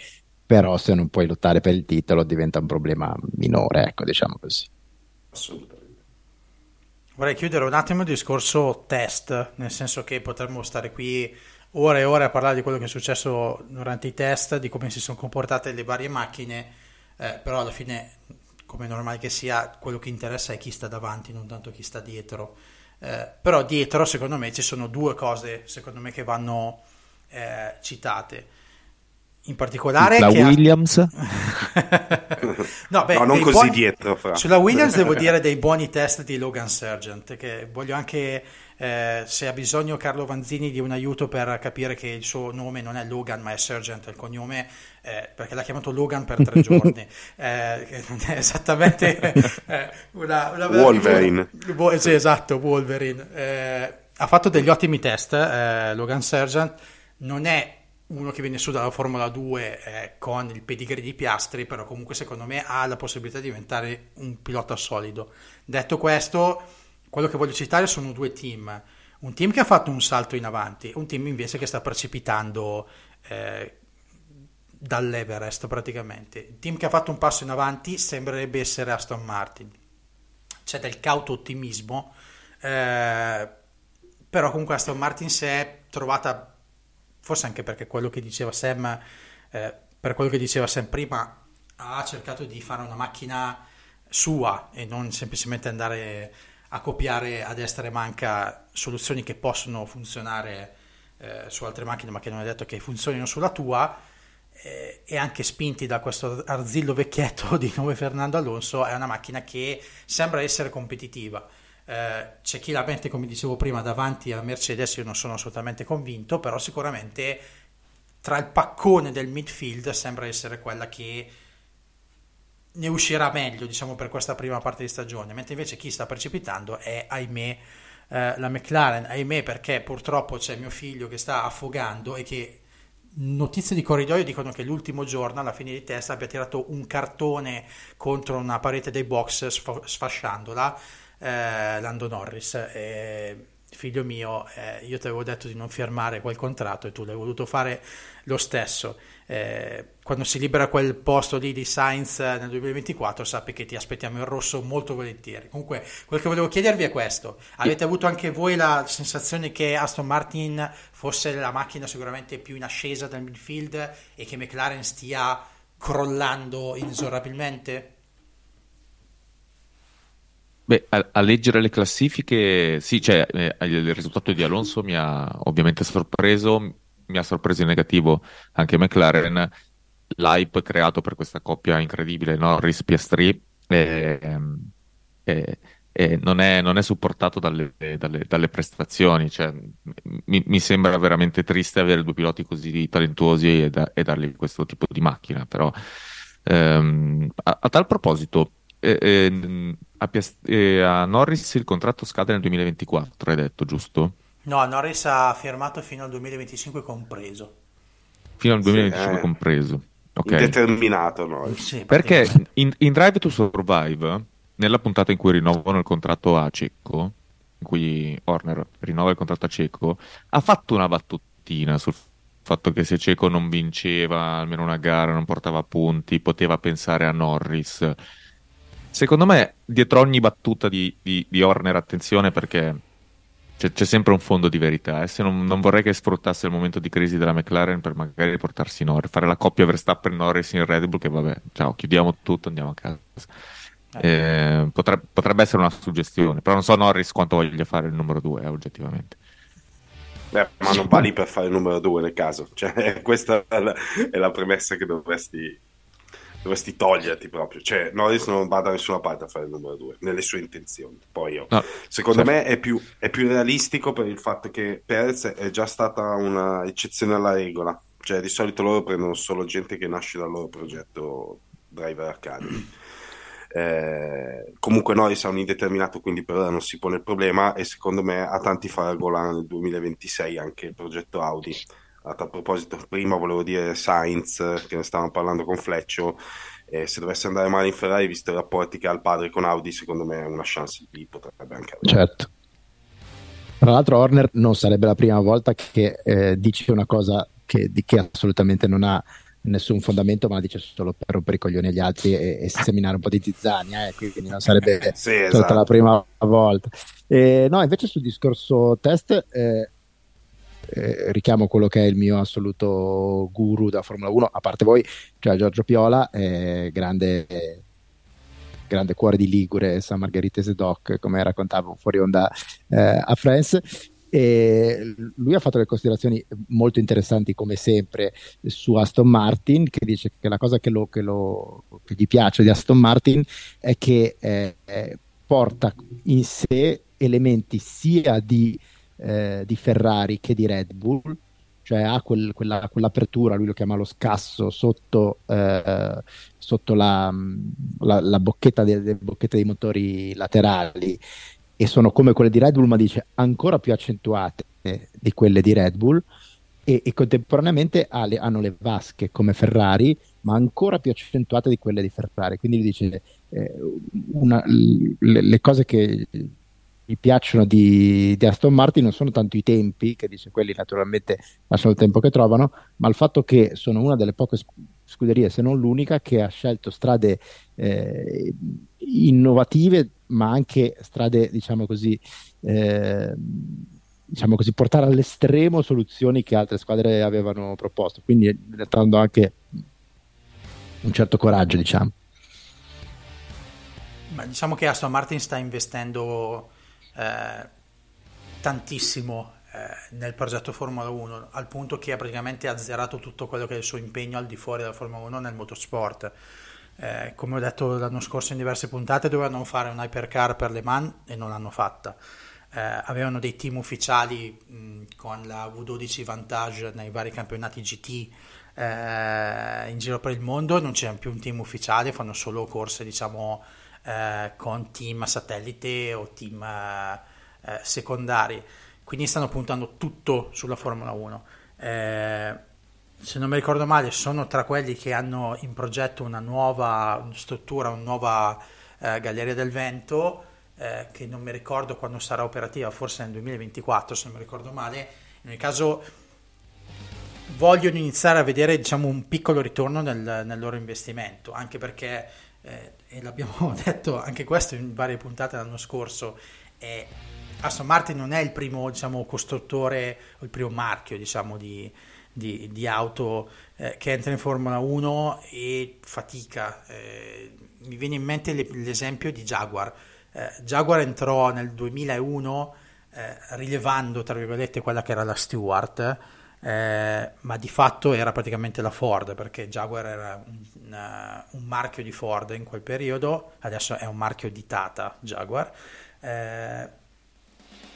però se non puoi lottare per il titolo diventa un problema minore, ecco, diciamo così. Assolutamente. Vorrei chiudere un attimo il discorso test, nel senso che potremmo stare qui ore e ore a parlare di quello che è successo durante i test, di come si sono comportate le varie macchine, eh, però alla fine, come normale che sia, quello che interessa è chi sta davanti, non tanto chi sta dietro. Eh, però dietro, secondo me, ci sono due cose, secondo me, che vanno eh, citate. In particolare La che ha- Williams? <laughs> no, beh, No, non così buoni- dietro, Fra. Sulla Williams devo dire dei buoni test di Logan Sargent, che voglio anche, eh, se ha bisogno Carlo Vanzini di un aiuto per capire che il suo nome non è Logan ma è Sargent il cognome, eh, perché l'ha chiamato Logan per tre <laughs> giorni, eh, è <laughs> esattamente eh, una, una Wolverine. Figura. Sì, esatto, Wolverine. Eh, ha fatto degli ottimi test, eh, Logan Sergeant, non è uno che viene su dalla Formula 2 eh, con il pedigree di Piastri, però comunque secondo me ha la possibilità di diventare un pilota solido. Detto questo, quello che voglio citare sono due team. Un team che ha fatto un salto in avanti, un team invece che sta precipitando eh, dall'Everest praticamente. Il team che ha fatto un passo in avanti sembrerebbe essere Aston Martin. C'è del cauto ottimismo, eh, però comunque Aston Martin si è trovata forse anche perché quello che diceva Sam, eh, per quello che diceva Sam prima, ha cercato di fare una macchina sua e non semplicemente andare a copiare a destra e manca soluzioni che possono funzionare eh, su altre macchine ma che non è detto che funzionino sulla tua eh, e anche spinti da questo arzillo vecchietto <laughs> di nome Fernando Alonso è una macchina che sembra essere competitiva eh, c'è chi la mette, come dicevo prima, davanti a Mercedes, io non sono assolutamente convinto, però sicuramente tra il paccone del midfield sembra essere quella che ne uscirà meglio, diciamo, per questa prima parte di stagione, mentre invece chi sta precipitando è, ahimè, eh, la McLaren, ahimè perché purtroppo c'è mio figlio che sta affogando e che notizie di corridoio dicono che l'ultimo giorno alla fine di testa abbia tirato un cartone contro una parete dei box sfasciandola eh, Lando Norris. Eh, figlio mio, eh, io ti avevo detto di non firmare quel contratto e tu l'hai voluto fare lo stesso. Eh, quando si libera quel posto lì di Sainz nel 2024, sappi che ti aspettiamo in rosso molto volentieri. Comunque, quello che volevo chiedervi è questo: avete avuto anche voi la sensazione che Aston Martin fosse la macchina sicuramente più in ascesa del midfield e che McLaren stia crollando inesorabilmente? Beh, a, a, leggere le classifiche, sì, cioè, eh, il risultato di Alonso mi ha ovviamente sorpreso, mi ha sorpreso in negativo anche McLaren, l'hype creato per questa coppia incredibile Norris-Piastri eh, eh, eh, non, è, non, è, supportato dalle, dalle, dalle prestazioni, cioè, mi, mi, sembra veramente triste avere due piloti così talentuosi e, da, e dargli questo tipo di macchina, però ehm, a, a tal proposito eh, eh, a, Piast- eh, a, Norris il contratto scade nel 2024, hai detto, giusto? No, Norris ha firmato fino al 2025 compreso. Fino al 2025 sì, eh. compreso. Okay. Indeterminato Norris. Sì, Perché in, in, Drive to Survive, nella puntata in cui rinnovano il contratto a Cecco, in cui Horner rinnova il contratto a Cecco, ha fatto una battutina sul fatto che se Cecco non vinceva almeno una gara, non portava punti, poteva pensare a Norris Secondo me, dietro ogni battuta di, di, di Horner, attenzione perché c'è, c'è, sempre un fondo di verità. Eh? Se non, non, vorrei che sfruttasse il momento di crisi della McLaren per magari portarsi Norris, fare la coppia Verstappen-Norris in Red Bull, che vabbè, ciao, chiudiamo tutto, andiamo a casa. Eh, eh potrebbe, potrebbe, essere una suggestione, però non so Norris quanto voglia fare il numero 2, eh, oggettivamente. Beh, ma non va lì per fare il numero 2 nel caso, cioè, <laughs> questa è la, è la premessa che dovresti dovresti toglierti proprio. Cioè, Norris non va da nessuna parte a fare il numero due, nelle sue intenzioni. Poi io, no, secondo certo. me è più, è più, realistico per il fatto che Perez è già stata un'eccezione alla regola. Cioè, di solito loro prendono solo gente che nasce dal loro progetto Driver Academy. <clears throat> Eh, comunque Norris ha un indeterminato, quindi per ora non si pone il problema e secondo me a tanti farà gola nel 2026 anche il progetto Audi a tal proposito, prima volevo dire Sainz, che ne stavamo parlando con Fleccio, eh, se dovesse andare male in Ferrari, visto i rapporti che ha il padre con Audi, secondo me una chance lì potrebbe anche avere. Certo. Tra l'altro Horner non sarebbe la prima volta che eh, dice una cosa che, di che assolutamente non ha nessun fondamento, ma la dice solo per rompere i coglioni agli altri e, e seminare un po' di zizzania, eh, quindi non sarebbe <laughs> sì, esatto. la prima volta. Eh, no, invece sul discorso test, eh, eh, richiamo quello che è il mio assoluto guru da Formula 1, a parte voi, cioè Giorgio Piola, eh, grande, grande cuore di Ligure, San Margheritese Doc, come raccontavo fuori onda eh, a France. E lui ha fatto delle considerazioni molto interessanti, come sempre, su Aston Martin, che dice che la cosa che, lo, che, lo, che gli piace di Aston Martin è che eh, porta in sé elementi sia di eh, di Ferrari che di Red Bull, cioè ha quel, quella, quell'apertura, lui lo chiama lo scasso sotto, eh, sotto la, la, la bocchetta, de, de, bocchetta dei motori laterali. E sono come quelle di Red Bull, ma dice ancora più accentuate di quelle di Red Bull. E, e contemporaneamente ha le, hanno le vasche come Ferrari, ma ancora più accentuate di quelle di Ferrari. Quindi dice eh, una, le, le, cose che gli piacciono di, di, Aston Martin non sono tanto i tempi, che dice quelli naturalmente lasciano il tempo che trovano, ma il fatto che sono una delle poche scuderie, se non l'unica, che ha scelto strade eh, innovative, ma anche strade, diciamo così, eh, diciamo così, portare all'estremo soluzioni che altre squadre avevano proposto, quindi dando anche un certo coraggio, diciamo. Ma diciamo che Aston Martin sta investendo eh, tantissimo eh, nel progetto Formula 1, al punto che ha praticamente azzerato tutto quello che è il suo impegno al di fuori della Formula 1 nel motorsport. Eh, come ho detto l'anno scorso in diverse puntate, dovevano fare un hypercar per Le Mans e non l'hanno fatta eh, avevano dei team ufficiali mh, con la V12 Vantage nei vari campionati GT in giro per il mondo, non c'è più un team ufficiale, fanno solo corse diciamo eh, con team satellite o team eh, eh, secondari, quindi stanno puntando tutto sulla Formula 1. Eh, se non mi ricordo male, sono tra quelli che hanno in progetto una nuova struttura, una nuova Galleria del Vento eh, che non mi ricordo quando sarà operativa, forse nel 2024 se non mi ricordo male, in ogni caso vogliono iniziare a vedere diciamo, un piccolo ritorno nel, nel loro investimento, anche perché, eh, e l'abbiamo <laughs> detto anche questo in varie puntate l'anno scorso, eh, Aston Martin non è il primo diciamo, costruttore il primo marchio diciamo, di, di, di, auto eh, che entra in Formula 1 e fatica. Eh, mi viene in mente l'esempio di Jaguar eh, Jaguar entrò nel 2001 eh, rilevando, tra virgolette, quella che era la Stewart, eh, ma di fatto era praticamente la Ford, perché Jaguar era un, uh, un, marchio di Ford in quel periodo, adesso è un marchio di Tata Jaguar, eh,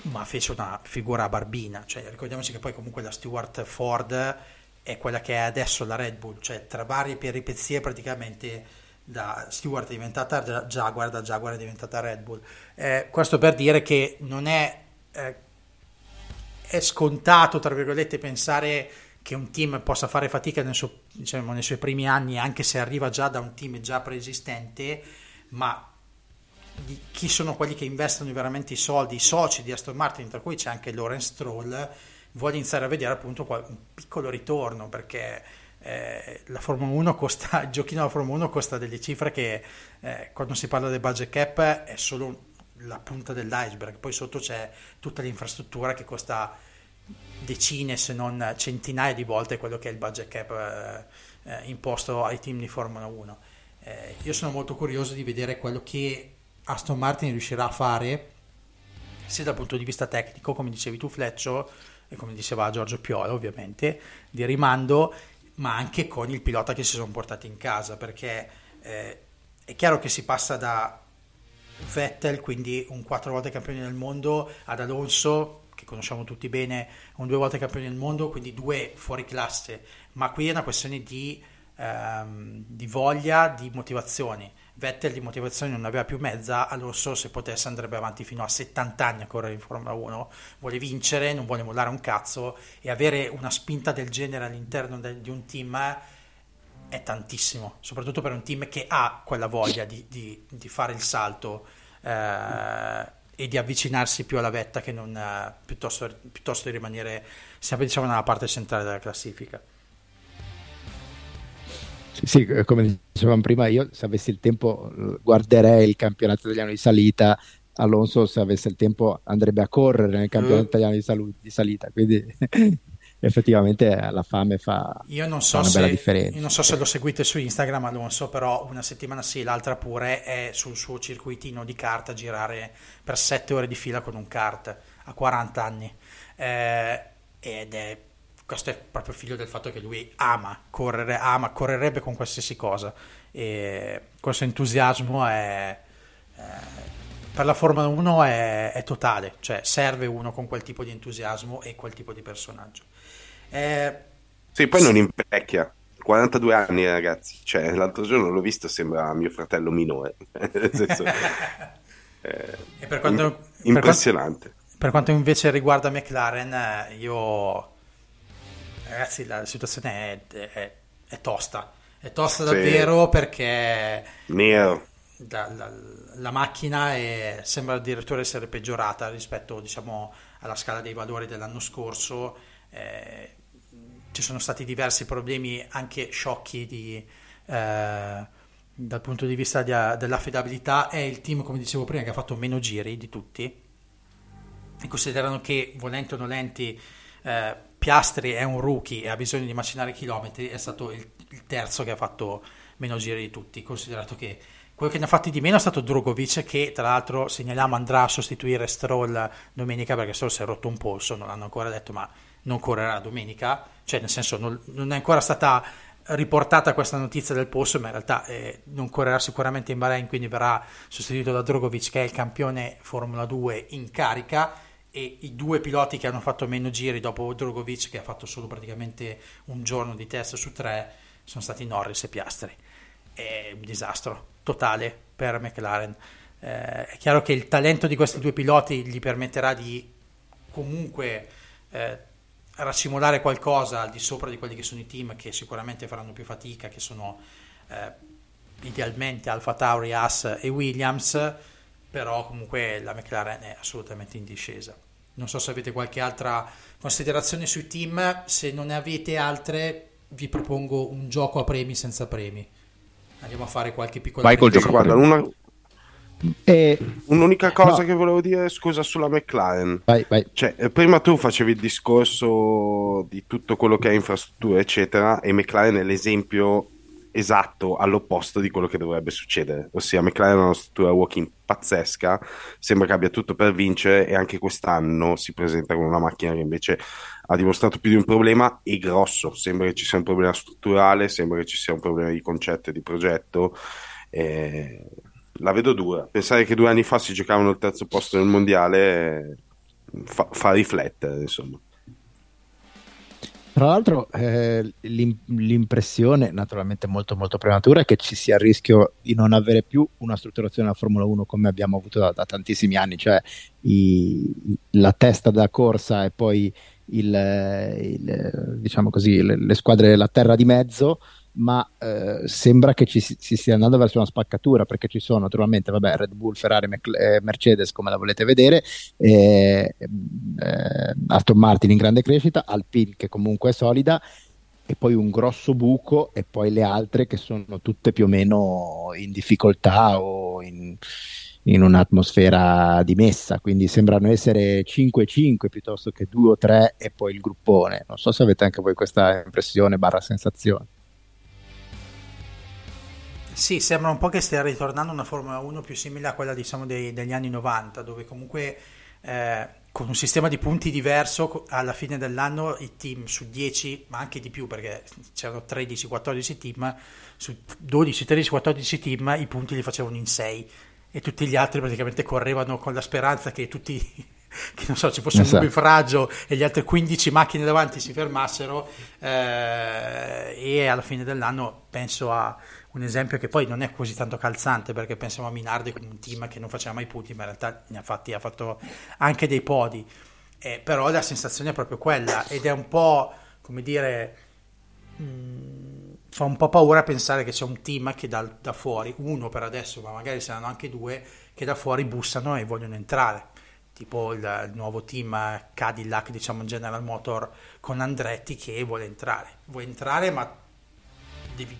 ma fece una figura barbina, cioè ricordiamoci che poi comunque la Stewart Ford è quella che è adesso la Red Bull, cioè tra varie peripezie praticamente da Stewart è diventata Jaguar, da Jaguar è diventata Red Bull. Eh, questo per dire che non è, eh, è scontato, tra virgolette, pensare che un team possa fare fatica nel suo, diciamo, nei suoi primi anni, anche se arriva già da un team già preesistente, ma chi sono quelli che investono veramente i soldi, i soci di Aston Martin, tra cui c'è anche Lawrence Stroll, vuole iniziare a vedere appunto un piccolo ritorno perché eh, la Formula 1 costa, il giochino della Formula 1 costa delle cifre che eh, quando si parla del budget cap è solo la punta dell'iceberg, poi sotto c'è tutta l'infrastruttura che costa decine se non centinaia di volte quello che è il budget cap eh, eh imposto ai team di Formula 1. Eh, io sono molto curioso di vedere quello che Aston Martin riuscirà a fare sia dal punto di vista tecnico, come dicevi tu Fleccio, e come diceva Giorgio Piola ovviamente, di rimando ma anche con il pilota che si sono portati in casa, perché eh, è chiaro che si passa da Vettel, quindi un quattro volte campione del mondo, ad Alonso, che conosciamo tutti bene, un due volte campione del mondo, quindi due fuori classe, ma qui è una questione di, ehm, di voglia, di motivazioni. Vettel di motivazione non aveva più mezza, Alonso se potesse andrebbe avanti fino a 70 anni a correre in Formula 1, vuole vincere, non vuole mollare un cazzo e avere una spinta del genere all'interno de- di un team è tantissimo, soprattutto per un team che ha quella voglia di, di, di fare il salto eh, e di avvicinarsi più alla vetta che non, eh, piuttosto, piuttosto di rimanere sempre diciamo, nella parte centrale della classifica. Sì, eh, come dicevamo prima, io se avessi il tempo guarderei il campionato italiano di salita. Alonso, se avesse il tempo, andrebbe a correre nel campionato uh. italiano di, salu- di, salita. Quindi <laughs> effettivamente la fame fa, io non so fa una se, bella differenza. Io non so se lo seguite su Instagram, Alonso, però una settimana sì, l'altra pure è sul suo circuitino di kart a girare per sette ore di fila con un kart a 40 anni. Eh, ed è questo è proprio figlio del fatto che lui ama correre, ama, correrebbe con qualsiasi cosa e questo entusiasmo è, è per la Formula 1 è, è, totale, cioè serve uno con quel tipo di entusiasmo e quel tipo di personaggio. Eh, sì, poi non invecchia. 42 anni, ragazzi. Cioè, l'altro giorno l'ho visto, sembra mio fratello minore. <laughs> Senso, <laughs> eh, per quanto, impressionante. Per quanto, per quanto, invece riguarda McLaren, eh, io... Ragazzi, la situazione è, è, è tosta. È tosta sì. davvero perché... Nero. La, la, la macchina è, sembra addirittura essere peggiorata rispetto diciamo, alla scala dei valori dell'anno scorso. Eh, ci sono stati diversi problemi anche sciocchi di, eh, dal punto di vista di, dell'affidabilità. È il team, come dicevo prima, che ha fatto meno giri di tutti. E considerano che, volenti o nolenti, eh, Piastri è un rookie e ha bisogno di macinare chilometri, è stato il, il terzo che ha fatto meno giri di tutti, considerato che quello che ne ha fatti di meno è stato Drogovic, che tra l'altro segnaliamo andrà a sostituire Stroll domenica perché Stroll si è rotto un polso, non l'hanno ancora detto, ma non correrà domenica. Cioè, nel senso, non, non è ancora stata riportata questa notizia del polso, ma in realtà eh, non correrà sicuramente in Bahrain, quindi verrà sostituito da Drogovic, che è il campione Formula 2 in carica. E i due piloti che hanno fatto meno giri dopo Drogovic, che ha fatto solo praticamente un giorno di test su tre, sono stati Norris e Piastri. È un disastro totale per McLaren. Eh, è chiaro che il talento di questi due piloti gli permetterà di comunque eh, racimolare qualcosa al di sopra di quelli che sono i team che sicuramente faranno più fatica, che sono eh, idealmente Alfa Tauri, Haas e Williams, però comunque la McLaren è assolutamente in discesa. Non so se avete qualche altra considerazione sui team, se non ne avete altre vi propongo un gioco a premi senza premi. Andiamo a fare qualche piccola... Vai col gioco. Guarda, una... E... Un'unica cosa no. che volevo dire, scusa, sulla McLaren. Vai, vai. Cioè, eh, prima tu facevi il discorso di tutto quello che è infrastruttura, eccetera, e McLaren è l'esempio esatto all'opposto di quello che dovrebbe succedere. Ossia, McLaren ha una struttura walking pazzesca, sembra che abbia tutto per vincere e anche quest'anno si presenta con una macchina che invece ha dimostrato più di un problema e grosso. Sembra che ci sia un problema strutturale, sembra che ci sia un problema di concetto e di progetto. Eh, la vedo dura. Pensare che due anni fa si giocavano il terzo posto nel mondiale fa, fa riflettere, insomma. Tra l'altro eh, l'impressione, naturalmente molto molto prematura, è che ci sia il rischio di non avere più una strutturazione della Formula 1 come abbiamo avuto da, da tantissimi anni, cioè i, la testa della corsa e poi il, il, diciamo così, le, le squadre della terra di mezzo ma eh, sembra che ci si, stia andando verso una spaccatura perché ci sono naturalmente vabbè, Red Bull, Ferrari, Mc- eh, Mercedes come la volete vedere, eh, eh, Aston Martin in grande crescita, Alpine che comunque è solida e poi un grosso buco e poi le altre che sono tutte più o meno in difficoltà o in, in un'atmosfera dimessa, quindi sembrano essere 5-5 piuttosto che 2 o 3 e poi il gruppone. Non so se avete anche voi questa impressione barra sensazione. Sì, sembra un po' che stia ritornando una Formula 1 più simile a quella diciamo dei, degli anni 90, dove comunque eh, con un sistema di punti diverso alla fine dell'anno i team su 10, ma anche di più perché c'erano 13-14 team, su 12-13-14 team i punti li facevano in 6 e tutti gli altri praticamente correvano con la speranza che tutti <laughs> che non so, ci fosse esatto. un nubifragio e gli altri 15 macchine davanti si fermassero eh, e alla fine dell'anno penso a un esempio che poi non è così tanto calzante perché pensiamo a Minardi come un team che non faceva mai punti ma in realtà ne ha fatti, ha fatto anche dei podi eh, però la sensazione è proprio quella ed è un po' come dire mh, mm, fa un po' paura pensare che c'è un team che da, da fuori uno per adesso ma magari saranno anche due che da fuori bussano e vogliono entrare tipo il, il, nuovo team Cadillac, diciamo General Motor con Andretti che vuole entrare. Vuole entrare, ma devi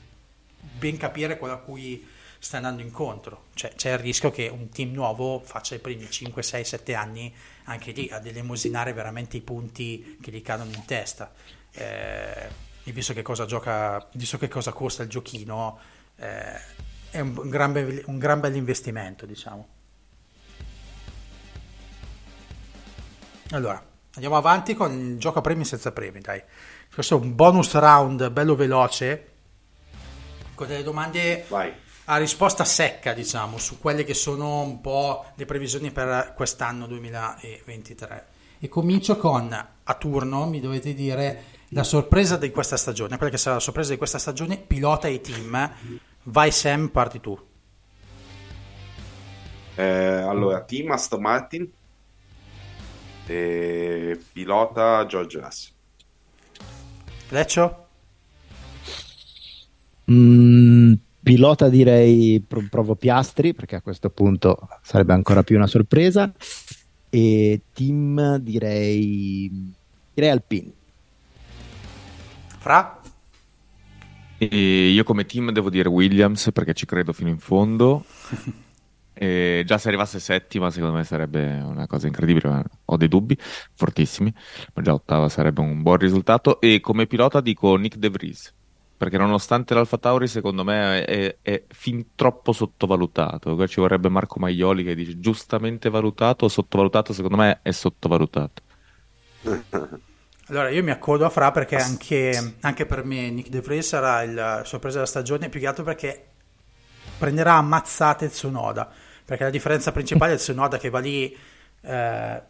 ben capire quello a cui sta andando incontro. Cioè, c'è il rischio che un team nuovo faccia i primi 5, 6, 7 anni anche lì ad elemosinare veramente i punti che gli cadono in testa. Eh, visto che cosa gioca, visto che cosa costa il giochino, eh, è un, un, gran be- un gran bel investimento, diciamo. Allora, andiamo avanti con il gioco a premi senza premi, dai. Questo è un bonus round bello veloce, con delle domande Vai. a risposta secca, diciamo, su quelle che sono un po' le previsioni per quest'anno 2023. E comincio con, a turno, mi dovete dire La sorpresa di questa stagione, quella che sarà la sorpresa di questa stagione, pilota i team. Vai Sam, parti tu. Eh, allora, team Aston Martin e pilota George Russell. Leccio? Mm, pilota direi pro- provo Piastri perché a questo punto sarebbe ancora più una sorpresa e team direi direi Alpine Fra? E io come team devo dire Williams perché ci credo fino in fondo. <laughs> E già se arrivasse settima, secondo me sarebbe una cosa incredibile. ma Ho dei dubbi fortissimi, ma già ottava sarebbe un buon risultato. E come pilota dico Nick De Vries, perché nonostante l'Alfa Tauri, secondo me è, è fin troppo sottovalutato. Ci vorrebbe Marco Maioli che dice giustamente valutato o sottovalutato. Secondo me è sottovalutato. <laughs> Allora, io mi accodo a Fra perché anche, anche per me Nick De Vries sarà il sorpresa della stagione, più che altro perché prenderà ammazzate Tsunoda, perché la differenza principale è Tsunoda che va lì eh,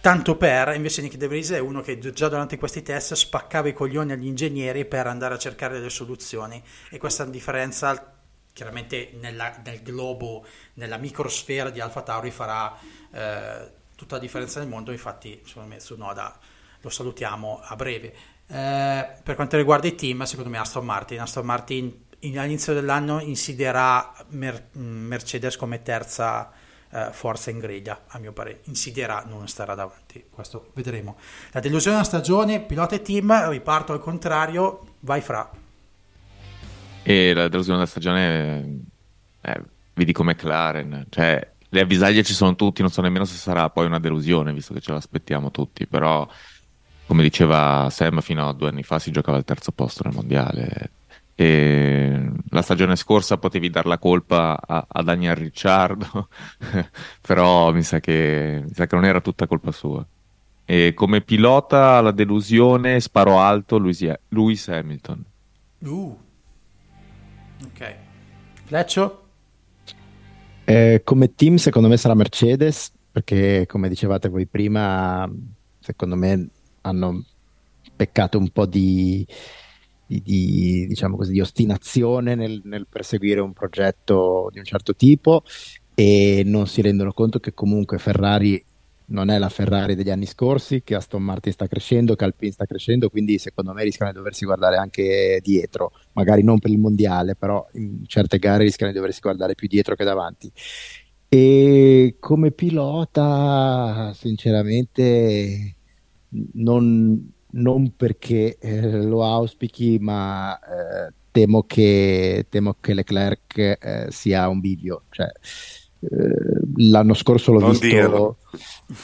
tanto per, invece Nick De Vries è uno che già durante questi test spaccava i coglioni agli ingegneri per andare a cercare delle soluzioni. E questa differenza chiaramente nella- nel globo, nella microsfera di Alfa Tauri farà eh, tutta la differenza nel mondo, infatti secondo me Tsunoda lo salutiamo a breve. Eh, per quanto riguarda i team, secondo me Aston Martin, Aston Martin in- all'inizio dell'anno insidierà Mer- Mercedes come terza eh, forza in griglia, a mio parere. Insidierà, non starà davanti, questo vedremo. La delusione della stagione, pilota e team, riparto al contrario, vai fra. E la delusione della stagione, eh, vi dico McLaren, cioè le avvisaglie ci sono tutti, non so nemmeno se sarà poi una delusione, visto che ce l'aspettiamo tutti, però come diceva Sam, fino a due anni fa si giocava al terzo posto nel mondiale. E la stagione scorsa potevi dar la colpa a, a Daniel Ricciardo, <laughs> però mi sa, che, mi sa che non era tutta colpa sua. E come pilota la delusione sparo alto Lewis, Lewis Hamilton. Uh. Ok. Fleccio? Eh, come team secondo me sarà Mercedes perché come dicevate voi prima secondo me hanno peccato un po' di, di- di, diciamo così, di ostinazione nel, nel perseguire un progetto di un certo tipo e non si rendono conto che comunque Ferrari non è la Ferrari degli anni scorsi, che Aston Martin sta crescendo, che Alpine sta crescendo, quindi secondo me rischiano di doversi guardare anche dietro, magari non per il mondiale, però in certe gare rischiano di doversi guardare più dietro che davanti. E come pilota, sinceramente, non, non perché eh, lo auspichi, ma eh, temo che, temo che Leclerc eh, sia un bivio. Cioè, eh, l'anno scorso l'ho Non visto. dirlo.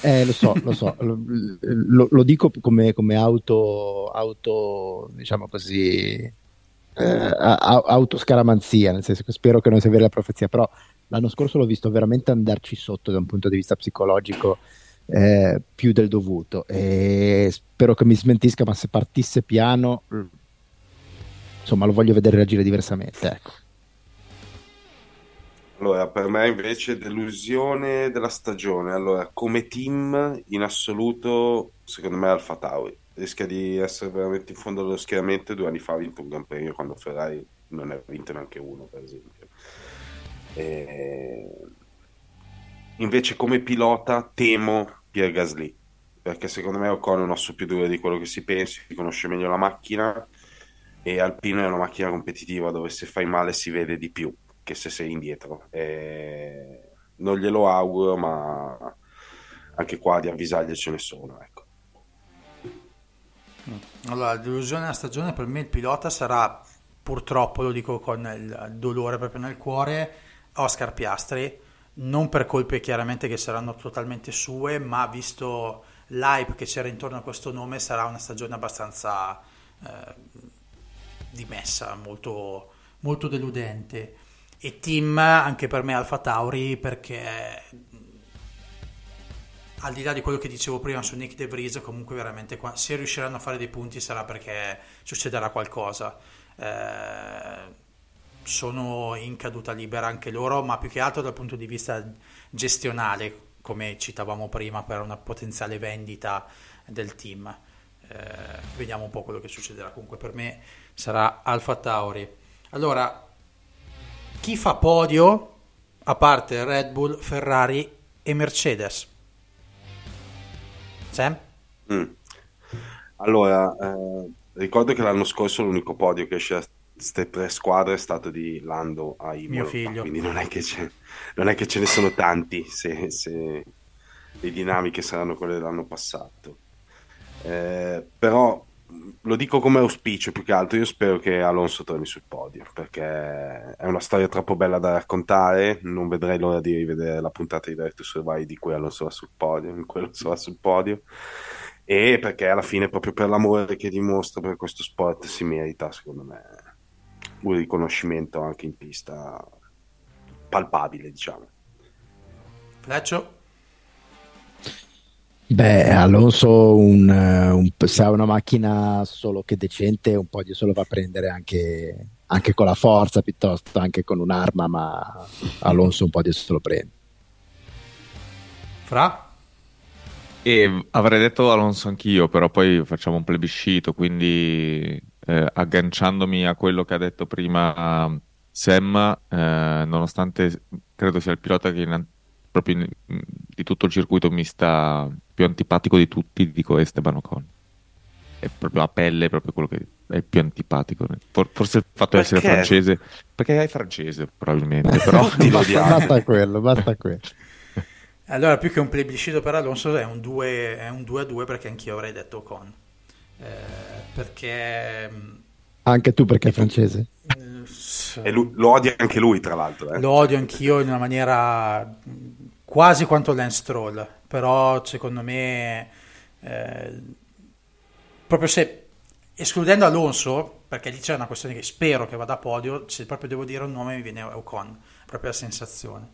Eh, lo so, lo so, <laughs> lo, lo- dico come, come auto, auto, diciamo così, eh, autoscaramanzia, nel senso che spero che non sia vera la profezia, però l'anno scorso l'ho visto veramente andarci sotto da un punto di vista psicologico eh, più del dovuto e spero che mi smentisca, ma se partisse piano, mm, insomma, lo voglio vedere reagire diversamente, ecco. Allora, per me invece delusione della stagione. Allora, come team in assoluto, secondo me Alfa Tauri rischia di essere veramente in fondo allo schieramento. Due anni fa ha vinto un Gran Premio quando Ferrari non ne ha vinto neanche uno, per esempio. E... Invece come pilota temo Pierre Gasly, perché secondo me Ocon è un osso più duro di quello che si pensi, conosce meglio la macchina e Alpino è una macchina competitiva dove se fai male si vede di più che se sei indietro. E non glielo auguro, ma anche qua di avvisaglie ce ne sono. Ecco. Allora, la delusione della stagione per me il pilota sarà, purtroppo lo dico con il dolore proprio nel cuore, Oscar Piastri, non per colpe chiaramente che saranno totalmente sue, ma visto l'hype che c'era intorno a questo nome sarà una stagione abbastanza eh, dimessa, molto, molto deludente. E team anche per me Alfa Tauri perché al di là di quello che dicevo prima su Nick De Vries, comunque veramente se riusciranno a fare dei punti sarà perché succederà qualcosa. Eh, sono in caduta libera anche loro, ma più che altro dal punto di vista gestionale, come citavamo prima, per una potenziale vendita del team. eh, vediamo un po' quello che succederà. Comunque per me sarà Alfa Tauri. Allora, chi fa podio a parte Red Bull, Ferrari e Mercedes? Sam? Mm. Allora, eh, ricordo che l'anno scorso l'unico podio che esce a queste tre squadre è stato di Lando a Imola, quindi non è che, c'è- non è che ce ne sono tanti se, se le dinamiche saranno quelle dell'anno passato. Eh, però lo dico come auspicio più che altro, io spero che Alonso torni sul podio perché è una storia troppo bella da raccontare, non vedrei l'ora di rivedere la puntata di to Survive di cui Alonso va sul podio, in cui Alonso va sul podio. E perché alla fine proprio per l'amore che dimostra per questo sport si merita secondo me un riconoscimento anche in pista palpabile diciamo Fleccio? Beh, Alonso un, eh, un- se ha una macchina solo che decente, un podio se lo va a prendere anche, anche con la forza, piuttosto anche con un'arma, ma Alonso un podio se lo prende. Fra? E avrei detto Alonso anch'io, però poi facciamo un plebiscito, quindi eh, agganciandomi a quello che ha detto prima Sam, eh, nonostante credo sia il pilota che in- proprio in- di tutto il circuito mi sta più antipatico di tutti, dico Esteban Ocon. È proprio a pelle, proprio quello che è più antipatico. For- forse il fatto di essere francese, perché è francese probabilmente, <laughs> però lo Basta, basta quello, basta quello. Allora, più che un plebiscito per Alonso, è un 2, è un 2 a 2 perché anch'io avrei detto con. Eh, perché mh, Anche tu perché è francese. eh, e lui- lo odia anche lui tra l'altro eh. lo odio anch'io in una maniera mh, quasi quanto Lance Stroll, però secondo me, eh, proprio se escludendo Alonso, perché lì c'è una questione che spero che vada a podio, se proprio devo dire un nome mi viene Ocon, proprio la sensazione.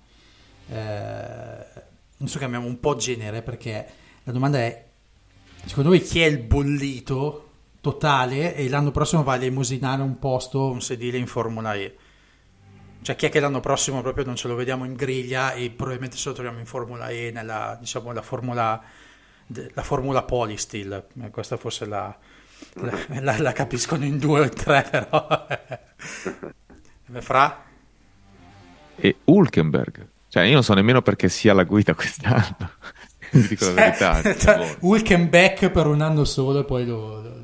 Eh, adesso cambiamo un po' genere perché la domanda è, secondo voi chi è il bollito totale e l'anno prossimo va a elemosinare un posto, un sedile in Formula E? Cioè chi è che l'anno prossimo proprio non ce lo vediamo in griglia e probabilmente se lo troviamo in Formula E, nella, diciamo, la Formula, la Formula Polystil, Eh, questa forse la, la, la- la capiscono in due o in tre però. <laughs> Fra? e Hulkenberg. Cioè, io non so nemmeno perché sia la guida quest'anno. <laughs> Vi dico la verità. Cioè, Hulkenbeck per un anno solo e poi lo, lo,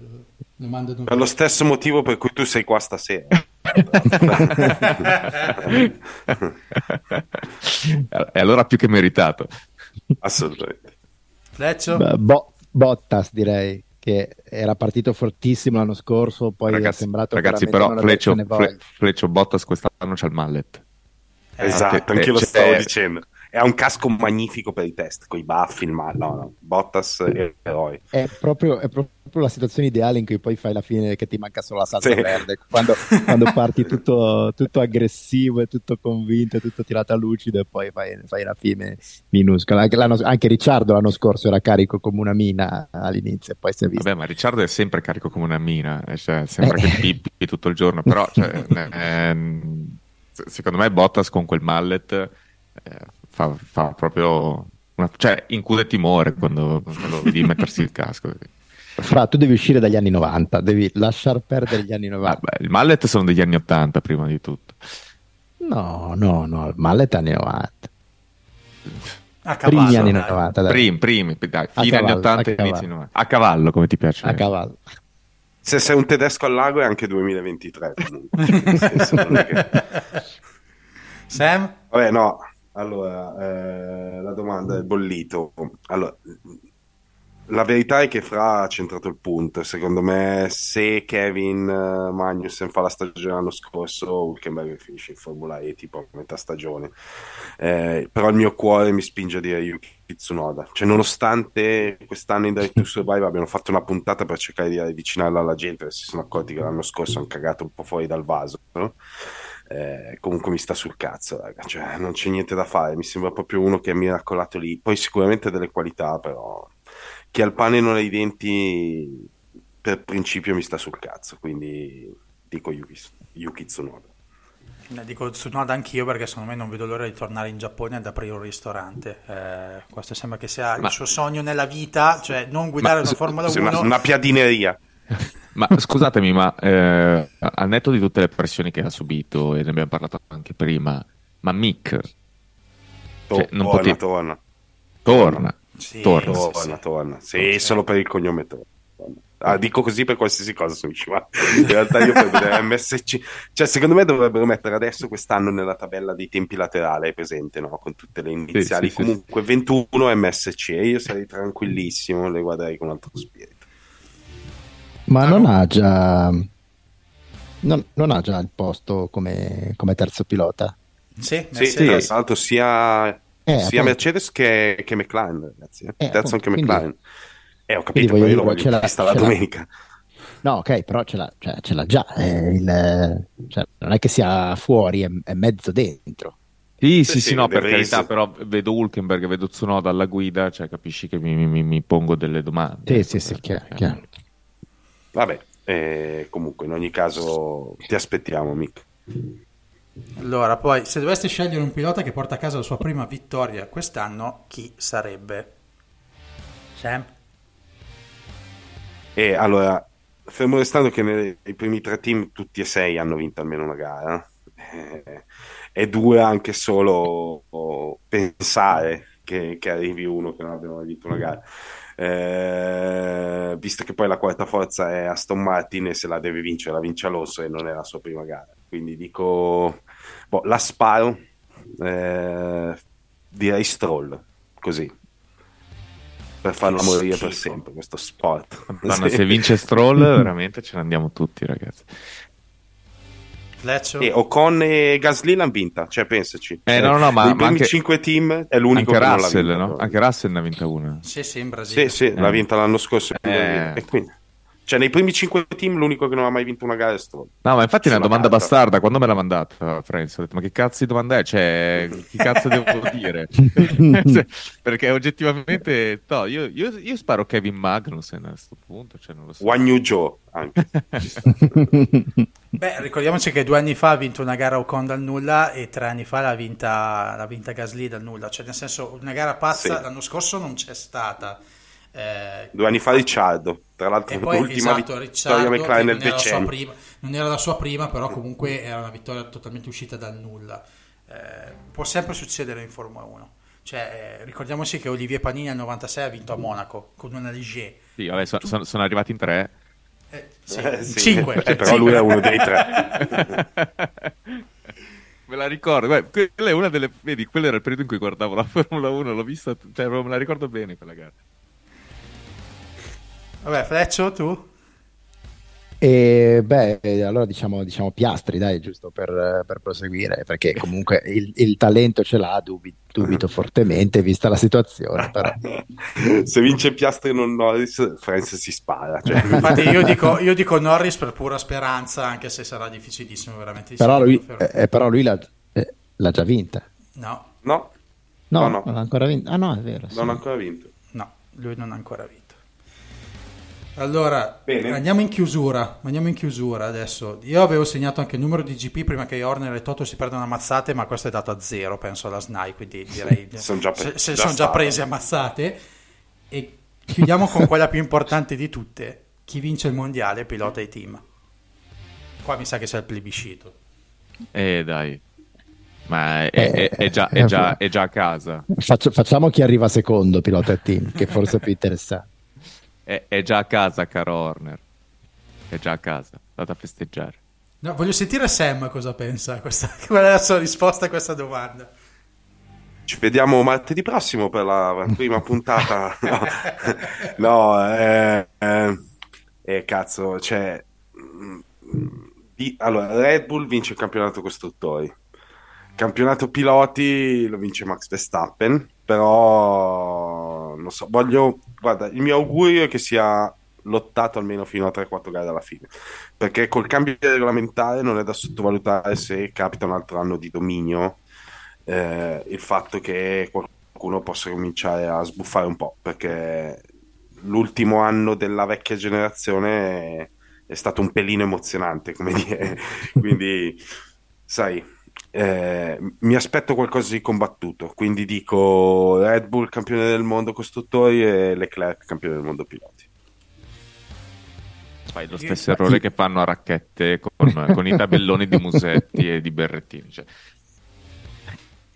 lo mandano per lo stesso motivo per cui tu sei qua stasera <laughs> <laughs> e allora più che meritato. assolutamente Fleccio? Bo- Bottas direi che era partito fortissimo l'anno scorso, poi è ragazzi, sembrato ragazzi però Fleccio. Fle- Fleccio Bottas quest'anno c'ha il mallet. esatto eh, anche lo c'è- stavo dicendo e ha un casco magnifico per i test con i baffi il ma- no no Bottas è eroe È proprio, è proprio la situazione ideale in cui poi fai la fine che ti manca solo la salsa Sì. verde, quando, quando parti tutto, tutto aggressivo e tutto convinto e tutto tirato a lucido e poi fai, fai la fine minuscola. Anche, l'anno- anche Ricciardo l'anno scorso era carico come una mina all'inizio e poi si è visto. Vabbè, ma Ricciardo è sempre carico come una mina, eh, cioè, sembra Eh. che pippi tutto il giorno, però cioè, se- <laughs> secondo me Bottas con quel mallet eh, fa, fa proprio... Una, cioè, incude timore quando, quando vedi mettersi il casco. Fra, tu devi uscire dagli anni 90, devi lasciar perdere gli anni 90. Vabbè, il mallet sono degli anni 80 prima di tutto. No, no, no, il mallet anni 90. A Primi cavallo, anni dai. 90, dai. Primi, primi, dai, A fine anni cavallo, 80 a e cavallo. inizi 90. A cavallo, come ti piace. A cavallo. se sei un tedesco al lago è anche 2023 comunque <laughs> senso, che- Sam? Vabbè, no. Allora, eh, la domanda è bollito. Allora, la verità è che Fra ha centrato il punto. Secondo me, se Kevin eh, Magnussen fa la stagione l'anno scorso, Hulkenberg finisce in Formula E tipo a metà stagione. Eh, però il mio cuore mi spinge a dire Yuki Tsunoda. Cioè, nonostante quest'anno in Drive to Survive abbiano fatto una puntata per cercare di avvicinarla alla gente, si sono accorti che l'anno scorso hanno cagato un po' fuori dal vaso. no? Eh, comunque mi sta sul cazzo, raga. Cioè, non c'è niente da fare. Mi sembra proprio uno che è miracolato lì. Poi sicuramente ha delle qualità, però chi ha il pane e non ha i denti, per principio mi sta sul cazzo. Quindi dico Yuki, Yuki Tsunoda. Ne dico Tsunoda anch'io perché secondo me non vedo l'ora di tornare in Giappone ad aprire un ristorante. Eh, questo sembra che sia Ma- il suo sogno nella vita, cioè non guidare una s- Formula Sì, 1. una, una piadineria. Ma scusatemi, ma eh, al netto di tutte le pressioni che ha subito, e ne abbiamo parlato anche prima, ma Mick Cioè, non torna, potevi- torna, torna, Sì, torna. sì, torna, sì. torna. Sì, solo per il cognome torna. Ah, dico così per qualsiasi cosa, Sushi, ma in realtà io per vedere MSC, cioè secondo me dovrebbero mettere adesso quest'anno nella tabella dei tempi laterale, è presente, no? Con tutte le iniziali, sì, sì, comunque 21 MSC e io sarei tranquillissimo, le guarderei con altro spirito. Ma non ha già. Non, non ha già il posto come, come terzo pilota? Sì, Sì, Mercedes. tra l'altro sia, Eh, sia. Mercedes che, che McLaren, ragazzi. eh. Eh, Terzo anche appunto, quindi- McLaren. Eh, ho capito, voglio poi lo voglio la ce l'ha- domenica. No, ok, però ce l'ha, cioè, ce l'ha già. eh, il- cioè, non è che sia fuori, è, è mezzo dentro. Sì, Sì, sì, sì, sì, no, per carità, essere- però vedo Hulkenberg, vedo Tsunoda alla guida, cioè capisci che mi, mi- mi pongo delle domande. Sì, sì, sì, chiaro, chiaro. Vabbè, eh, comunque in ogni caso ti aspettiamo, Mick. Allora, poi, se doveste scegliere un pilota che porta a casa la sua prima vittoria quest'anno, chi sarebbe? Sam? E allora, fermo restando che nei, nei primi tre team tutti e sei hanno vinto almeno una gara, eh, e due anche solo oh, pensare che, che arrivi uno che non abbia mai vinto una gara. Eh, visto che poi la quarta forza è Aston Martin e se la deve vincere la vince Alonso e non è la sua prima gara. Quindi dico, boh, la sparo, eh, direi Stroll, così, per farla morire per sempre, questo sport. Madonna, <laughs> se vince Stroll, veramente ce ne andiamo tutti, ragazzi. Fleccio? E Ocon e Gasly l'hanno vinta, cioè pensaci. Eh, Cioè, no, no, no, ma- ma primi anche- 5 team è l'unico Anche che non l'ha Russell, vinta, no? Anche Russell ne ha vinta una. Sì, sì, in Brasile. Sì, sì, l'ha vinta l'anno scorso. Eh. E quindi- Cioè, nei primi 5 team l'unico che non ha mai vinto una gara è Stroll. No, ma infatti è una domanda carta. bastarda. Quando me l'ha mandata, Franz, ho detto, ma che cazzo di domanda è? Cioè, che cazzo devo <laughs> dire? <laughs> Perché oggettivamente, no, io, io- io sparo Kevin Magnussen a questo punto, cioè non lo so. One New Joe anche. <laughs> Beh, ricordiamoci che due anni fa ha vinto una gara Ocon dal nulla e tre anni fa l'ha vinta, l'ha vinta Gasly dal nulla. Cioè, nel senso, una gara pazza Sì. l'anno scorso non c'è stata. Eh, Due anni fa Ricciardo, tra l'altro e <laughs> poi l'ultima esatto, vittoria McLaren non nel era, la sua decennio. prima, non era la sua prima, però comunque era una vittoria totalmente uscita dal nulla. Eh, può sempre succedere in Formula 1. Cioè, eh, ricordiamoci che Olivier Panini nel 96 ha vinto a Monaco con una Ligier. Sì, vabbè, so- sono, sono arrivati in tre. Eh, sì, Eh, sì. cinque. Eh, però lui è uno dei tre. <laughs> Me la ricordo, guarda, quella è una delle... Vedi, quello era il periodo in cui guardavo la Formula 1, l'ho vista, cioè, me la ricordo bene quella gara. Vabbè, Fleccio, tu? E beh, eh, allora diciamo, diciamo Piastri, dai, giusto per, per proseguire, perché comunque il, il talento ce l'ha, dubi- dubito <laughs> fortemente vista la situazione, però. <laughs> Se vince Piastri non Norris, Franz si spara. Cioè. <laughs> Infatti io dico, io dico Norris per pura speranza, anche se sarà difficilissimo veramente. Però lui, Però- eh, però lui l'ha, eh, l'ha già vinta. No, No, No, No, no. non ha ancora vinta. Ah no, è vero. sì. non ha ancora vinto. no, lui non ha ancora vinto. Allora, Bene. andiamo in chiusura, andiamo in chiusura adesso. Io avevo segnato anche il numero di GP prima che Horner e Toto si perdano ammazzate, ma questo è dato a zero, penso alla SNAI, quindi direi <laughs> Sono già pre- se, se già sono già prese ammazzate. E chiudiamo con quella più importante di tutte, chi vince il mondiale, pilota e team. Qua mi sa che c'è il plebiscito. Eh, dai. Ma è, è- è- è già, Eh, è già- è già a casa. Faccio- facciamo chi arriva secondo, pilota e team, che forse è più interessante. È, è già a casa, caro Horner. È già a casa. Andate a festeggiare. No, voglio sentire Sam cosa pensa, a questa, <laughs> qual è la sua risposta a questa domanda. Ci vediamo martedì prossimo per la prima puntata. No, <laughs> No, eh, eh, eh, cazzo, cioè, mm, di- allora, Red Bull vince il campionato costruttori. Campionato piloti lo vince Max Verstappen, però non so, voglio, guarda, il mio augurio è che sia lottato almeno fino a 3-4 gare alla fine, perché col cambio regolamentare non è da sottovalutare se capita un altro anno di dominio eh, il fatto che qualcuno possa cominciare a sbuffare un po', perché l'ultimo anno della vecchia generazione è, è stato un pelino emozionante, come dire. <laughs> Quindi, sai, eh, mi aspetto qualcosa di combattuto, quindi dico Red Bull campione del mondo costruttori e Leclerc campione del mondo piloti. Fai lo stesso errore che fanno a racchette con, <laughs> con i tabelloni di Musetti e di Berrettini. Cioè.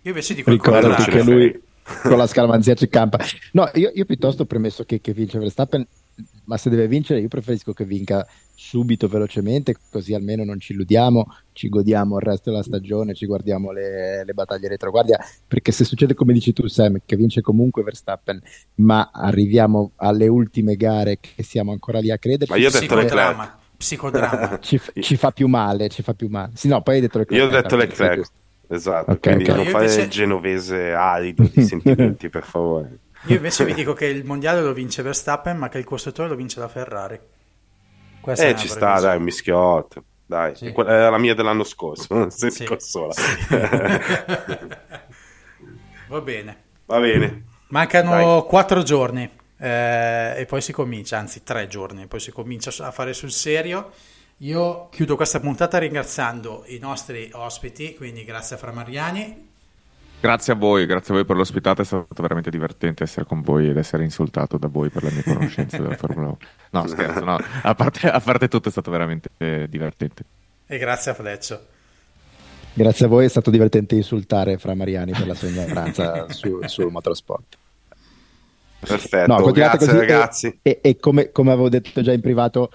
Io invece dico Ricordati che lui con la scaramanzia ci campa. No, io, io piuttosto premesso che, che vince Verstappen, ma se deve vincere io preferisco che vinca subito, velocemente, così almeno non ci illudiamo, ci godiamo il resto della stagione, ci guardiamo le, le battaglie retroguardia, perché se succede come dici tu Sam, che vince comunque Verstappen, ma arriviamo alle ultime gare che siamo ancora lì a credere, ma io ho detto Leclerc. Psicodramma. ci, <laughs> ci, fa più male, ci fa più male. Sì, no, poi hai detto Leclerc. Io ho detto Leclerc. Esatto, okay, quindi okay. non fare invece... il genovese arido di <laughs> sentimenti, per favore. Io invece vi dico che il mondiale lo vince Verstappen, ma che il costruttore lo vince la Ferrari. Questa eh, ci sta, dai, un mischiotto. Dai, sì. era la mia dell'anno scorso, <laughs> sì. Sì. <laughs> Va bene. Va bene. Mancano dai. quattro giorni eh, e poi si comincia, anzi tre giorni, poi si comincia a fare sul serio. Io chiudo questa puntata ringraziando i nostri ospiti, quindi grazie a Fra Mariani, Grazie a voi, grazie a voi per l'ospitata, è stato veramente divertente essere con voi ed essere insultato da voi per le mie conoscenze della Formula 1. No, <laughs> scherzo, no, a parte, a parte tutto è stato veramente eh, divertente. E grazie a Fleccio. Grazie a voi, è stato divertente insultare Fra Mariani per la sua ignoranza <laughs> su, sul motorsport. Perfetto, no, grazie così ragazzi. E, e, e come, come, avevo detto già in privato,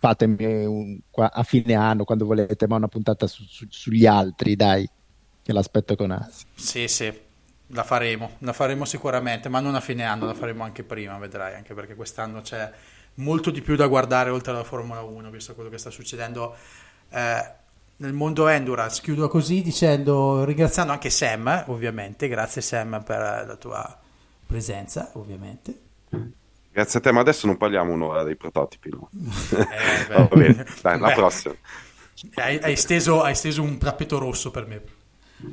fatemi un, a fine anno, quando volete, ma una puntata su, su, sugli altri, dai che l'aspetto con ansia. Sì, sì, la faremo, la faremo sicuramente, ma non a fine anno, la faremo anche prima, vedrai, anche perché quest'anno c'è molto di più da guardare oltre alla Formula 1, visto quello che sta succedendo eh, nel mondo Endurance. Chiudo così dicendo, ringraziando anche Sam, ovviamente, grazie Sam per la tua presenza, ovviamente. Grazie a te, ma adesso non parliamo un'ora dei prototipi, no? Eh, <laughs> beh, Dai, la beh, prossima. Hai, hai, steso, hai steso un tappeto rosso per me.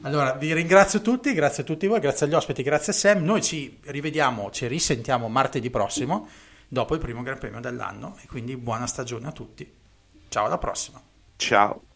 Allora, vi ringrazio tutti, grazie a tutti voi, grazie agli ospiti, grazie a Sam. Noi ci rivediamo, ci risentiamo martedì prossimo, dopo il primo Gran Premio dell'anno, e quindi buona stagione a tutti. Ciao, alla prossima. Ciao.